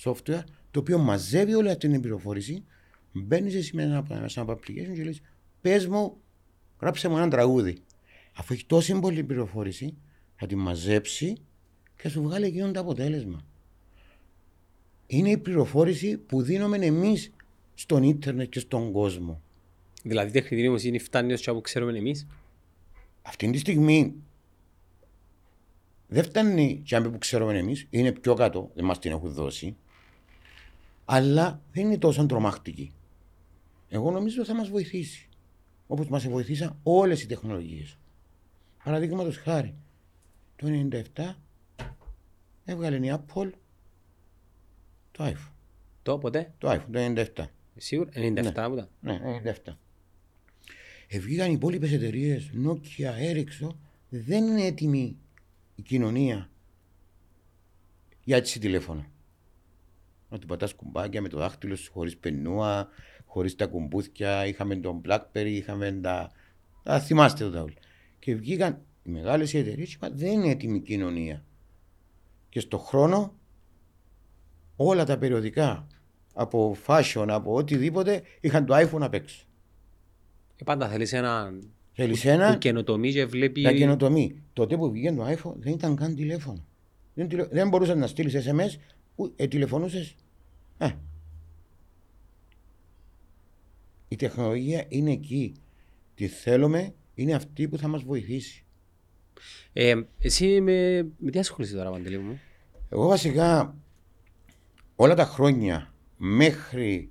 software, το οποίο μαζεύει όλη αυτή την πληροφόρηση Μπαίνεις εσύ με ένα, ένα application και λες: Πες μου, γράψε μου ένα τραγούδι. Αφού έχει τόση πολλή πληροφόρηση, θα τη μαζέψει και θα σου βγάλει εκείνο το αποτέλεσμα. Είναι η πληροφόρηση που δίνουμε εμείς στον ίντερνετ και στον κόσμο. Δηλαδή η τεχνητή νοημοσύνη φτάνει όσο που ξέρουμε εμείς. Αυτή τη στιγμή δεν φτάνει και που ξέρουμε εμείς, είναι πιο κάτω, δεν μας την έχουν δώσει, αλλά δεν είναι τόσο τρομακτική. Εγώ νομίζω θα μας βοηθήσει. Όπως μας βοηθήσαν όλες οι τεχνολογίες. Παραδείγματος χάρη, το 1997 έβγαλε η Apple το iPhone. Το ποτέ; Το iPhone, το 97. Σίγουρα, 97 ναι. Ναι, 97. Ευγήκαν οι υπόλοιπες εταιρείες, Nokia, Ericsson, δεν είναι έτοιμη η κοινωνία για έτσι τηλέφωνο. Να του πατάς κουμπάκια με το δάχτυλο σου χωρίς πενούα, χωρίς τα κουμπούθια, είχαμε τον Blackberry, είχαμε τα. τα θυμάστε το όλα. Και βγήκαν οι μεγάλες εταιρείες και είπαν δεν είναι έτοιμη η κοινωνία. Και στον χρόνο όλα τα περιοδικά από fashion, από οτιδήποτε είχαν το iPhone απ' έξω. Και πάντα θέλεις ένα. Θέλεις ένα. Που καινοτομεί και βλέπει. Τα καινοτομεί. Τότε που βγήκε το iPhone δεν ήταν καν τηλέφωνο. Δεν, τηλε... δεν μπορούσες να στείλεις SMS, ε, τηλεφωνούσες. Ε, η τεχνολογία είναι εκεί. Τι θέλουμε είναι αυτή που θα μας βοηθήσει. Ε, εσύ με, με τι ασχολείσαι τώρα, Παντελή μου; Εγώ βασικά όλα τα χρόνια μέχρι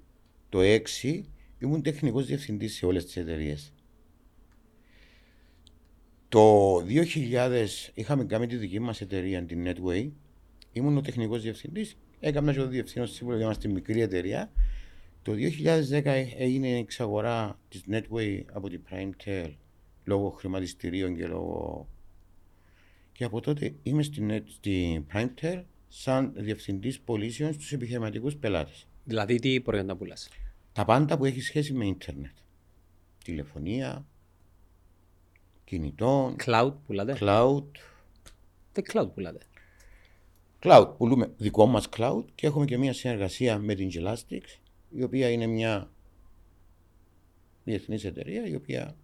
το 6 ήμουν τεχνικός διευθυντής σε όλες τις εταιρείες. Το 2000 είχαμε κάνει τη δική μας εταιρεία, την Netway. Ήμουν ο τεχνικός διευθυντής. Έκανα και το διευθύνω σύμβουλο, είμαστε μικρή εταιρεία το 2010 έγινε η εξαγορά της Netway από την PrimeTel λόγω χρηματιστηρίων και λόγω... Και από τότε είμαι στην, στη PrimeTel σαν διευθυντής πωλήσεων στους επιχειρηματικούς πελάτες. Δηλαδή τι προϊόντα πουλάς; Τα πάντα που έχει σχέση με ίντερνετ. Τηλεφωνία, κινητών. Cloud πουλάτε. Cloud. Τι cloud πουλάτε. Cloud. Πουλούμε δικό μας cloud και έχουμε και μια συνεργασία με την Gelastics η οποία είναι μια διεθνής εταιρεία η οποία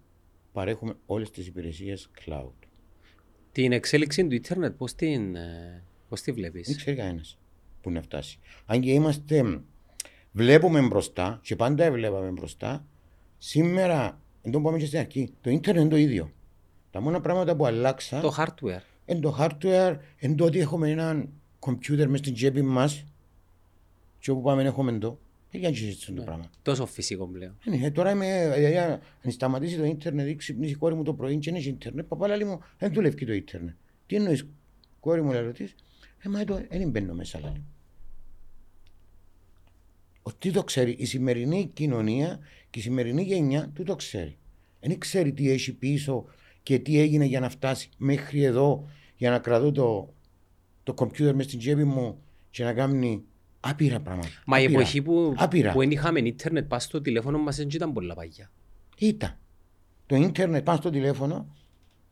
παρέχουμε όλες τις υπηρεσίες cloud. Την εξέλιξη του ίντερνετ πώς την, ε, πώς τη βλέπεις; Δεν ξέρει κανένας που να φτάσει. Αν και είμαστε, βλέπουμε μπροστά και πάντα βλέπαμε μπροστά, σήμερα, δεν το πάμε και στην αρχή, το ίντερνετ είναι το ίδιο. Τα μόνα πράγματα που αλλάξαν. Το hardware. εν το hardware, εν το ότι έχουμε έναν κομπιούτερ μες στην τσέπη μας και όπου πάμε έχουμε το. Δεν κάνει συζήτηση το πράγμα. Τόσο φυσικό πλέον. Ε, ναι, τώρα είμαι, δηλαδή, αν σταματήσει το ίντερνετ ή ξυπνήσει η κόρη μου το πρωί και είναι ίντερνετ, παπά λέει μου, δεν δουλεύει το ίντερνετ. Τι εννοείς, κόρη μου λέει ρωτής, ε, μα το, δεν μπαίνω μέσα λέει. Ότι το ξέρει, η σημερινή κοινωνία και η σημερινή γενιά του το ξέρει. Δεν ξέρει τι έχει πίσω και τι έγινε για να φτάσει μέχρι εδώ για να κρατώ το, το κομπιούτερ μες στην τσέπη μου και να κάνει άπειρα πράγματα. Μα η Άπειρα. εποχή που, Άπειρα. που δεν είχαμε ίντερνετ πας στο τηλέφωνο μας δεν ήταν πολλά παγιά. Ήταν. Το ίντερνετ πάνω στο τηλέφωνο.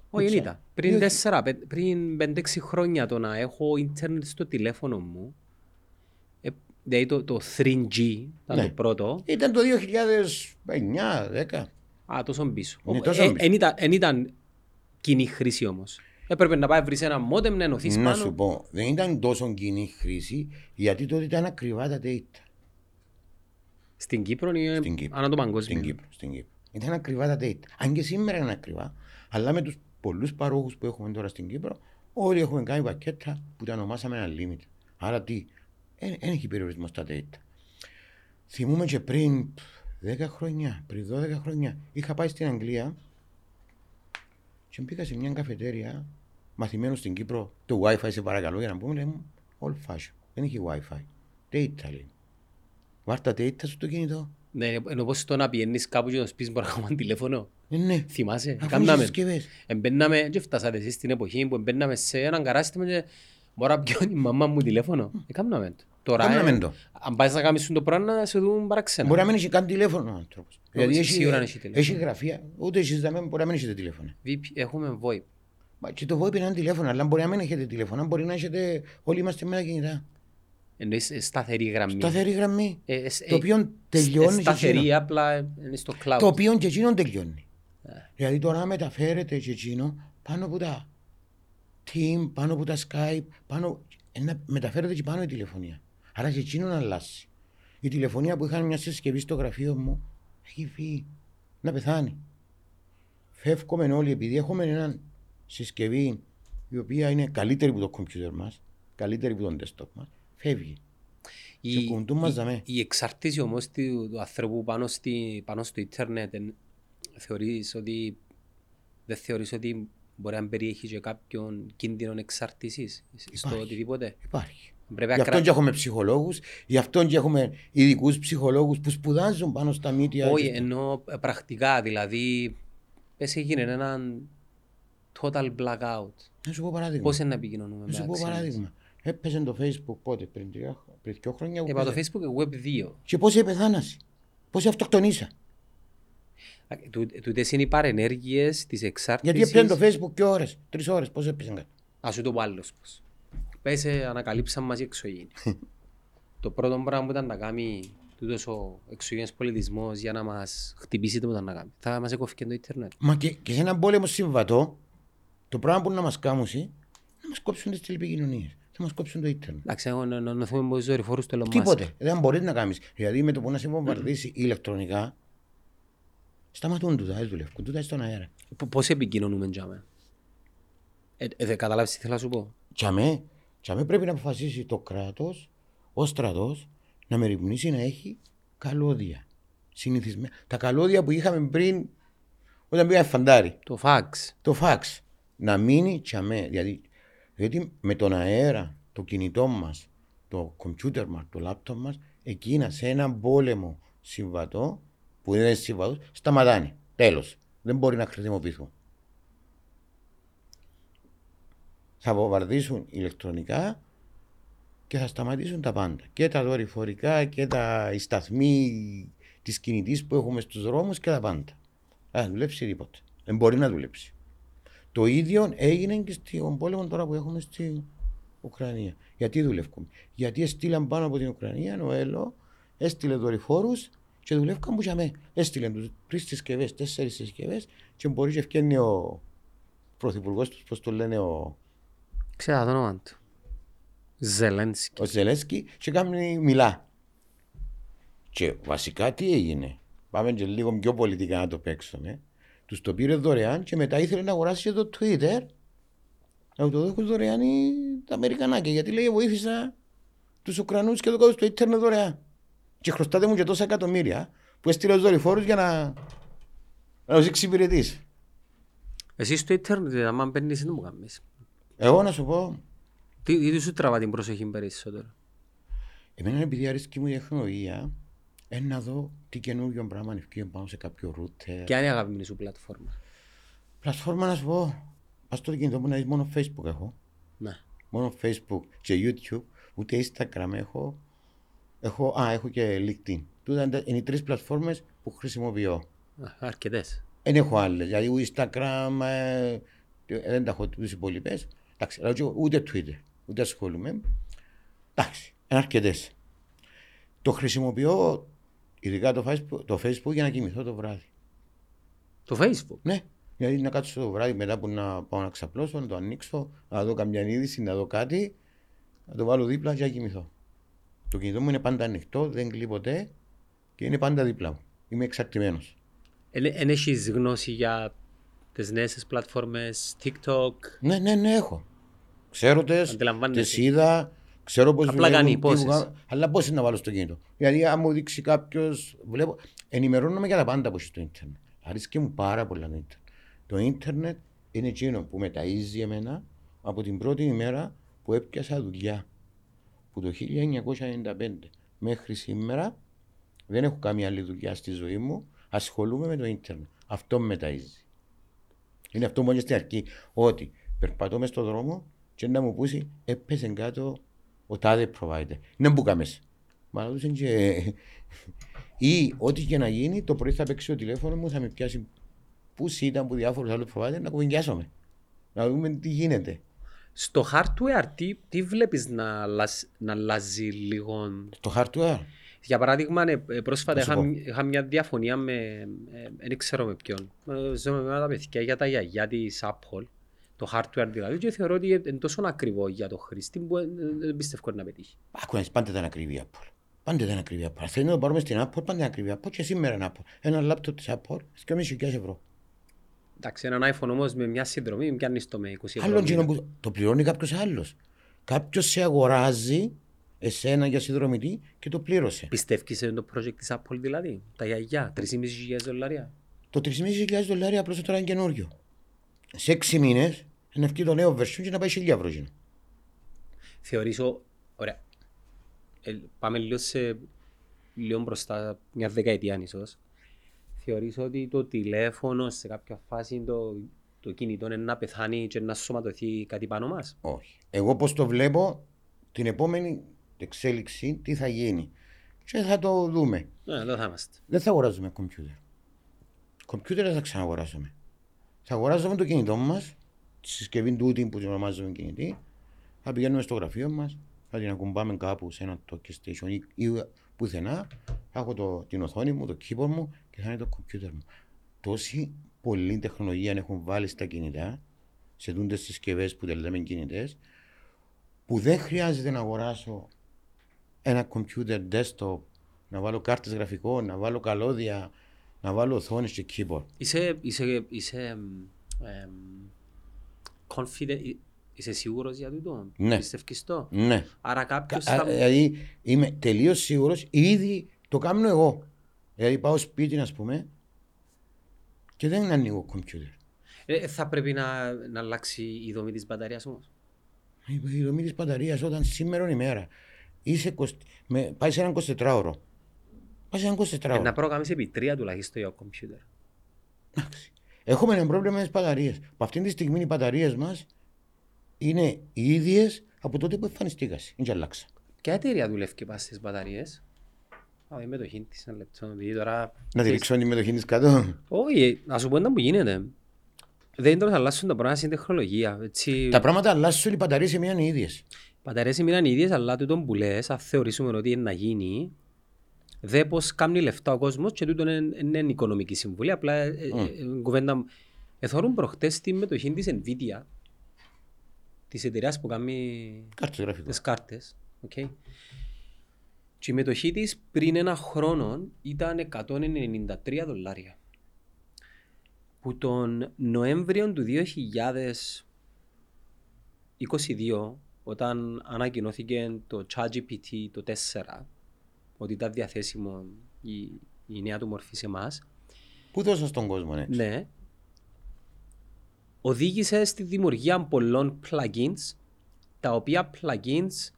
Όχι, δεν ξέρω. ήταν. Πριν Διότι- τέσσερα, πε- πριν πέντε-έξι χρόνια το να έχω ίντερνετ στο τηλέφωνο μου, ε, δηλαδή το, το 3G ήταν Ναι. το πρώτο, Ήταν το 2009-10. α, τόσο πίσω. Είναι Ο- τόσο ε, πίσω. εν ήταν, εν ήταν κοινή χρήση όμως. Έπρεπε να πάει βρεις ένα μόντεμ να ενωθείς Να πάνω. σου πω, δεν ήταν τόσο κοινή χρήση γιατί τότε ήταν ακριβά τα data. Στην Κύπρο ή Στην Κύπρο. ανά το παγκόσμιο; Στην Κύπρο. Στην Κύπρο. Ήταν ακριβά τα data. Αν και σήμερα είναι ακριβά, αλλά με τους πολλούς παρόχους που έχουμε τώρα στην Κύπρο, όλοι έχουμε κάνει πακέτα που τα ονομάσαμε unlimited. Άρα τι, δεν έχει περιορισμό στα data. Θυμούμαι και πριν 10 χρόνια, πριν 12 χρόνια, είχα πάει στην Αγγλία και μπήκα σε μια καφετέρια μαθημένο στην Κύπρο. Το WiFi σε παρακαλώ για να πούμε, λέει μου, old fashion. Δεν έχει WiFi. Data λέει. Βάρτα data στο κινητό. Ναι, ενώ πως το να πιένεις κάπου και να σου πεις μπορώ να κάνω τηλέφωνο. Ε, ναι. Θυμάσαι, Αφού είναι κάμναμε. συσκευές. Εμπαίναμε και φτάσατε εσείς στην εποχή που εμπαίναμε σε έναν καράστημα και μπορώ να πιω η μαμά μου τηλέφωνο. Εκάμναμε το. Τώρα, Κάμναμε ε, το. αν πάεις να κάνεις το πράγμα να σε δουν παραξένα. Μπορεί να μην έχει καν τηλέφωνο ο άνθρωπος. Δηλαδή Όχι, σίγουρα δεν έχει τηλέφωνο. έχει γραφεία, ούτε εσείς δεν μπορεί να μην έχετε τηλέφωνο. VP, έχουμε VoIP. Μα και το VoIP είναι ένα τηλέφωνο, αλλά μπορεί να μην έχετε τηλέφωνο, μπορεί να έχετε, όλοι είμαστε με ένα κινητά. Εννοείς ε, σταθερή γραμμή. Σταθερή γραμμή, Ε, ε, ε, το οποίο τελειώνει ε, και Σταθερή, εκείνο. απλά ε, είναι στο cloud. το οποίο και εκείνο τελειώνει. Ε. Δηλαδή τώρα μεταφέρεται και εκείνο πάνω από τα Team, πάνω από τα Skype, πάνω, ε, να μεταφέρεται και πάνω η τηλεφωνία. Άρα και εκείνο να αλλάξει. Η τηλεφωνία που είχαν μια συσκευή στο γραφείο μου έχει φύγει να πεθάνει. Φεύγουμε όλοι επειδή έχουμε έναν συσκευή η οποία είναι καλύτερη από το κομπιούτερ μας, καλύτερη από τον desktop μας, φεύγει. Η, και κουντούν μας η- δαμέ. η εξάρτηση όμως του, του ανθρώπου πάνω, στη, πάνω στο ίντερνετ εν- θεωρείς ότι δεν θεωρείς ότι μπορεί να περιέχει και κάποιον κίνδυνο εξάρτησης στο Υπάρχει. οτιδήποτε; Υπάρχει. Πρέπει να Γι' αυτό κρα- και έχουμε ψυχολόγους, γι' αυτό και έχουμε ειδικούς ψυχολόγους που σπουδάζουν πάνω στα μύτια. Όχι, και στο- εννοώ ε, πρακτικά, δηλαδή πες έγινε έναν total blackout. Να σου πω παράδειγμα. Πώς είναι να επικοινωνούμε Να με σου πω αξίες. παράδειγμα. Έπαιζε το Facebook πότε, πριν, τρία, πριν δύο χρόνια. που Είπα το έπαιζε. facebook web 2. Και πώς επεθάνασε. Πώς αυτοκτονήσα. Τούτες είναι οι παρενέργειες της εξάρτησης. Γιατί έπαιζε το Facebook και ώρες, τρεις ώρες, πώς έπαιζε κάτι. Ας σου το πω άλλος πώς. Πες ε, ανακαλύψαν μας οι εξωγήινοι. το πρώτο πράγμα που ήταν να κάνει τούτος ο εξωγήινος πολιτισμός για να μας χτυπήσει το που ήταν να κάνει. Θα μας έκοφηκε το ίντερνετ. Μα και, και σε έναν πόλεμο συμβατό, το πράγμα που να μας κάνουν είναι να μας κόψουν τις τηλεπικοινωνίες. Θα μας κόψουν το ίντερνετ. Εντάξει, εγώ να ενωθούμε με τους δορυφόρους του Elon Musk. Τίποτε. Δεν μπορείς να κάνεις. Δηλαδή με το που να σε βομβαρδίσει ηλεκτρονικά, σταματούν τούτα, δεν δουλεύουν. Τούτα στον αέρα. Π- Πώς επικοινωνούμε τζάμε. Ε, ε, δεν καταλάβεις τι θέλω να σου πω; Τσαμέ, τσαμέ πρέπει να αποφασίσει το κράτος, ο στρατός, να μεριμνήσει να έχει καλώδια. Συνηθισμένα. Τα καλώδια που είχαμε πριν, όταν πήγαμε φαντάρι. Το fax. Το φαξ. Να μείνει τσαμέ. Δηλαδή, γιατί με τον αέρα, το κινητό μας, το κομπιούτερ μας, το λάπτοπ μας, εκείνα σε έναν πόλεμο συμβατό, που δεν είναι συμβατός, σταματάνε. Τέλος. Δεν μπορεί να χρησιμοποιηθούν. Θα βομβαρδίσουν ηλεκτρονικά και θα σταματήσουν τα πάντα. Και τα δορυφορικά και τα οι σταθμοί της κινητής που έχουμε στους δρόμους και τα πάντα. Δεν θα δουλέψει τίποτα. Δεν μπορεί να δουλέψει. Το ίδιο έγινε και στον πόλεμο τώρα που έχουμε στην Ουκρανία. Γιατί δουλεύουμε. Γιατί έστειλαν πάνω από την Ουκρανία ο ΕΛΟ, έστειλε δορυφόρους και δουλεύκαν που για μέ. Έστειλε τους τρεις συσκευές, τέσσερις συσκευές και μπορεί και ευκαιρνεί ο πρωθυπουργός τους, πώς το λένε, ο, Ξέρω το όνομα του. Ζελένσκι. ο Ζελέσκι και κάνει μιλά. Και βασικά τι έγινε; Πάμε και λίγο πιο πολιτικά να το παίξουμε. Τους το πήρε δωρεάν και μετά ήθελε να αγοράσει και το Twitter Να το δώσουν δωρεάν οι- τα Αμερικανάκια. Γιατί λέει βοήθησα τους Ουκρανούς και το κάτω στο ίντερνετ δωρεάν. Και χρωστάτε μου και τόσα εκατομμύρια που έστειλε ως δορυφόρους για να, να τους εξυπηρετήσει. Εσύ στο ίντερνετ, άμα μπαίνεις, δεν μου κάνεις. Εγώ να σου πω, Τι, τι σου τραβά την προσοχή περισσότερο; εμένα επειδή αρέσκει μου η τεχνολογία, ε, να δω τι καινούργιο πράγμα ευκεί πάνω σε κάποιο router. Ποια είναι η αγαπημένη σου πλατφόρμα; Πλατφόρμα να σου πω, πας στο κινητό μου να δεις μόνο Facebook έχω. Ναι. Μόνο Facebook και YouTube, ούτε Instagram έχω. Έχω, α, έχω και LinkedIn. Τούτα είναι τα- είναι οι τρεις πλατφόρμες που χρησιμοποιώ. Α, Αρκετές. Δεν έχω άλλες. Δηλαδή ούτε Instagram, ε, ε, δεν τα έχω τους υπόλοιπες. Εντάξει, αλλά και ούτε Twitter, ούτε ασχολούμαι. Εντάξει, είναι αρκετές. Το χρησιμοποιώ, ειδικά το Facebook, το Facebook για να κοιμηθώ το βράδυ. Το Facebook; Ναι, δηλαδή να κάτσω το βράδυ μετά που να πάω να ξαπλώσω, να το ανοίξω, να δω καμιά είδηση, να δω κάτι, να το βάλω δίπλα και να κοιμηθώ. Το κινητό μου είναι πάντα ανοιχτό, δεν κλείνει ποτέ και είναι πάντα δίπλα μου. Είμαι εξαρτημένος. Εν έχεις γνώση για τις νέες πλατφόρμες, TikTok; Ναι, ναι, ναι, έχω. Ξέρω τες, Αντιλαμβάνεσαι. τις είδα, ξέρω πώς Απλά δουλεύουν, κάνει τι πόσες. βγα- Αλλά πώς είναι να βάλω στο κινητό. Δηλαδή, αν μου δείξει κάποιος, βλέπω, ενημερώνομαι για τα πάντα που έχει στο ίντερνετ. Αρέσκει μου πάρα πολλά το ίντερνετ. Το ίντερνετ είναι εκείνο που με ταΐζει εμένα από την πρώτη ημέρα που έπιασα δουλειά. Που το 1995 μέχρι σήμερα δεν έχω καμία άλλη δουλειά στη ζωή μου. Ασχολούμαι με το ίντερνετ. Αυτό με ταΐζει. Είναι αυτό μόνο στην αρχή. Ότι περπατώ μες στον δρόμο και να μου πούσει έπεσε κάτω ο τάδε provider. Δεν μπούκα μέσα. Μα να και... Ή ό,τι και να γίνει, το πρωί θα παίξει το τηλέφωνο μου, θα με πιάσει πού ήταν που διάφορους άλλους provider να κουβεντιάσουμε. Να δούμε τι γίνεται. Στο hardware τι, τι βλέπεις να, αλλάζ- να αλλάζει λίγο. Το hardware. Για παράδειγμα, ε, ε, πρόσφατα Θα σου είχα, πω; είχα μια διαφωνία με, ε, δεν ξέρω με ποιον, ε, ζω με τα παιδιά για τα γιαγιά της Apple, το hardware δηλαδή, και θεωρώ ότι είναι τόσο ακριβό για το χρήστη που ε, ε, δεν πιστεύω να πετύχει. Άκου να δεις, πάντα ήταν ακριβή η Apple. Πάντα ήταν ακριβή η Apple. Θέλει να το πάρουμε στην Apple, πάντα είναι ακριβή η Apple και σήμερα είναι Apple. Ένα λάπτοπ της Apple, 2.500 ευρώ. Εντάξει, έναν iPhone όμως με μια συνδρομή μην πιάνεις το με 20 ευρώ. Άλλον εκείνο μήνα. που το πληρώνει κάποιος άλλος. Κάποιος σε αγοράζει εσένα για συνδρομητή και το πλήρωσε. Πιστεύεις σε το project της Apple δηλαδή, τα γιαγιά, 3.500 δολάρια; Το 3.500 δολάρια απλώς τώρα είναι καινούριο. Σε 6 μήνες να βγει το νέο version και να πάει 1.000 ευρώ. εκείνο. Θεωρείς, ο- ωραία, ε, πάμε λίγο σε λίγο μπροστά, μια δεκαετία ίσως. Θεωρείς ότι το τηλέφωνο σε κάποια φάση το, το κινητό είναι να πεθάνει και να σωματωθεί κάτι πάνω μας. Όχι. Εγώ πώς το βλέπω, την επόμενη εξέλιξη τι θα γίνει. Και θα το δούμε. Ναι, εδώ θα είμαστε. Δεν θα αγοράζουμε κομπιούτερ. Κομπιούτερ δεν θα ξαναγοράσουμε. Θα αγοράζουμε το κινητό μας, τη συσκευή τούτη που την ονομάζουμε κινητή. Θα πηγαίνουμε στο γραφείο μας, θα την ακουμπάμε κάπου σε ένα το station ή, ή πουθενά. Θα έχω το, την οθόνη μου, το keyboard μου και θα είναι το κομπιούτερ μου. Τόση πολλή τεχνολογία έχουν βάλει στα κινητά, σε τούντες συσκευές που τα λέμε κινητές, που δεν χρειάζεται να αγοράσω ένα computer desktop, να βάλω κάρτες γραφικών, να βάλω καλώδια, να βάλω οθόνες και keyboard. Είσαι, είσαι, είσαι εμ, εμ, confident, ε, είσαι σίγουρος για τούτο; Ναι. Πιστεύεις το. Ναι. Άρα κάποιος Α, θα... Δηλαδή είμαι τελείως σίγουρος, ήδη το κάνω εγώ. Δηλαδή πάω σπίτι, ας πούμε, και δεν ανοίγω computer. Ε, θα πρέπει να, να αλλάξει η δομή της μπαταρίας όμως; Η η δομή της μπαταρίας όταν σήμερα ημέρα είσαι 20, με, πάει σε έναν 24ωρο. Πάει σε έναν 24ωρο. Ε, να προγραμμίσει επί τρία τουλάχιστον για το κομπιούτερ. Έχουμε ένα πρόβλημα με τις μπαταρίες. Που αυτή τη στιγμή οι μπαταρίες μας είναι οι ίδιες από τότε που εμφανιστήκαν. Είναι και αλλάξα. Ποια εταιρεία δουλεύει και πας στις μπαταρίες; Α, η μετοχή της ένα λεπτό. επειδή τώρα... Να τη ρίξω τη μετοχή της κάτω. Όχι, να σου πω ένα που γίνεται. Δεν είναι να αλλάσουν τα πράγματα στην τεχνολογία. Έτσι, Τα πράγματα αλλάσουν, οι μπαταρίες έμειναν οι ίδιες. οι μπαταρίες μείναν οι ίδιες, αλλά τούτο που λες, αν θεωρήσουμε ότι είναι να γίνει, δε πως κάνει λεφτά ο κόσμος και τούτο είναι, είναι οικονομική συμβουλή. Απλά ε, ε, ε, κουβέντα μου. Εθώρουν προχτές τη μετοχή της Nvidia, της εταιρείας που κάνει Κάρτες γραφικών. τις κάρτες. Okay. Και η μετοχή της πριν ένα χρόνο ήταν 193 δολάρια. Που τον Νοέμβριο του 22, όταν ανακοινώθηκε το ChatGPT το 4, ότι ήταν διαθέσιμο η, η νέα του μορφή σε εμάς, Πού δώσα στον κόσμο, έτσι; ναι, οδήγησε στη δημιουργία πολλών plugins, τα οποία plugins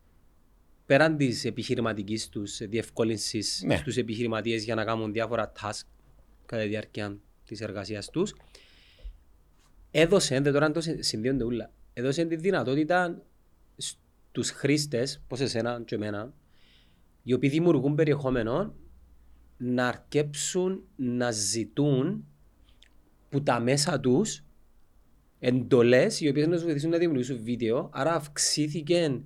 πέραν της επιχειρηματικής τους διευκόλυνσης Ναι. στους επιχειρηματίες για να κάνουν διάφορα task κατά τη διάρκεια της εργασίας τους, έδωσε, δεν τώρα αν το συ- συνδύονται όλα, έδωσε τη δυνατότητα στους χρήστες, όπως εσένα και εμένα, οι οποίοι δημιουργούν περιεχόμενο, να αρκέψουν να ζητούν που τα μέσα τους εντολές οι οποίες να τους βοηθήσουν να δημιουργήσουν βίντεο. Άρα αυξήθηκε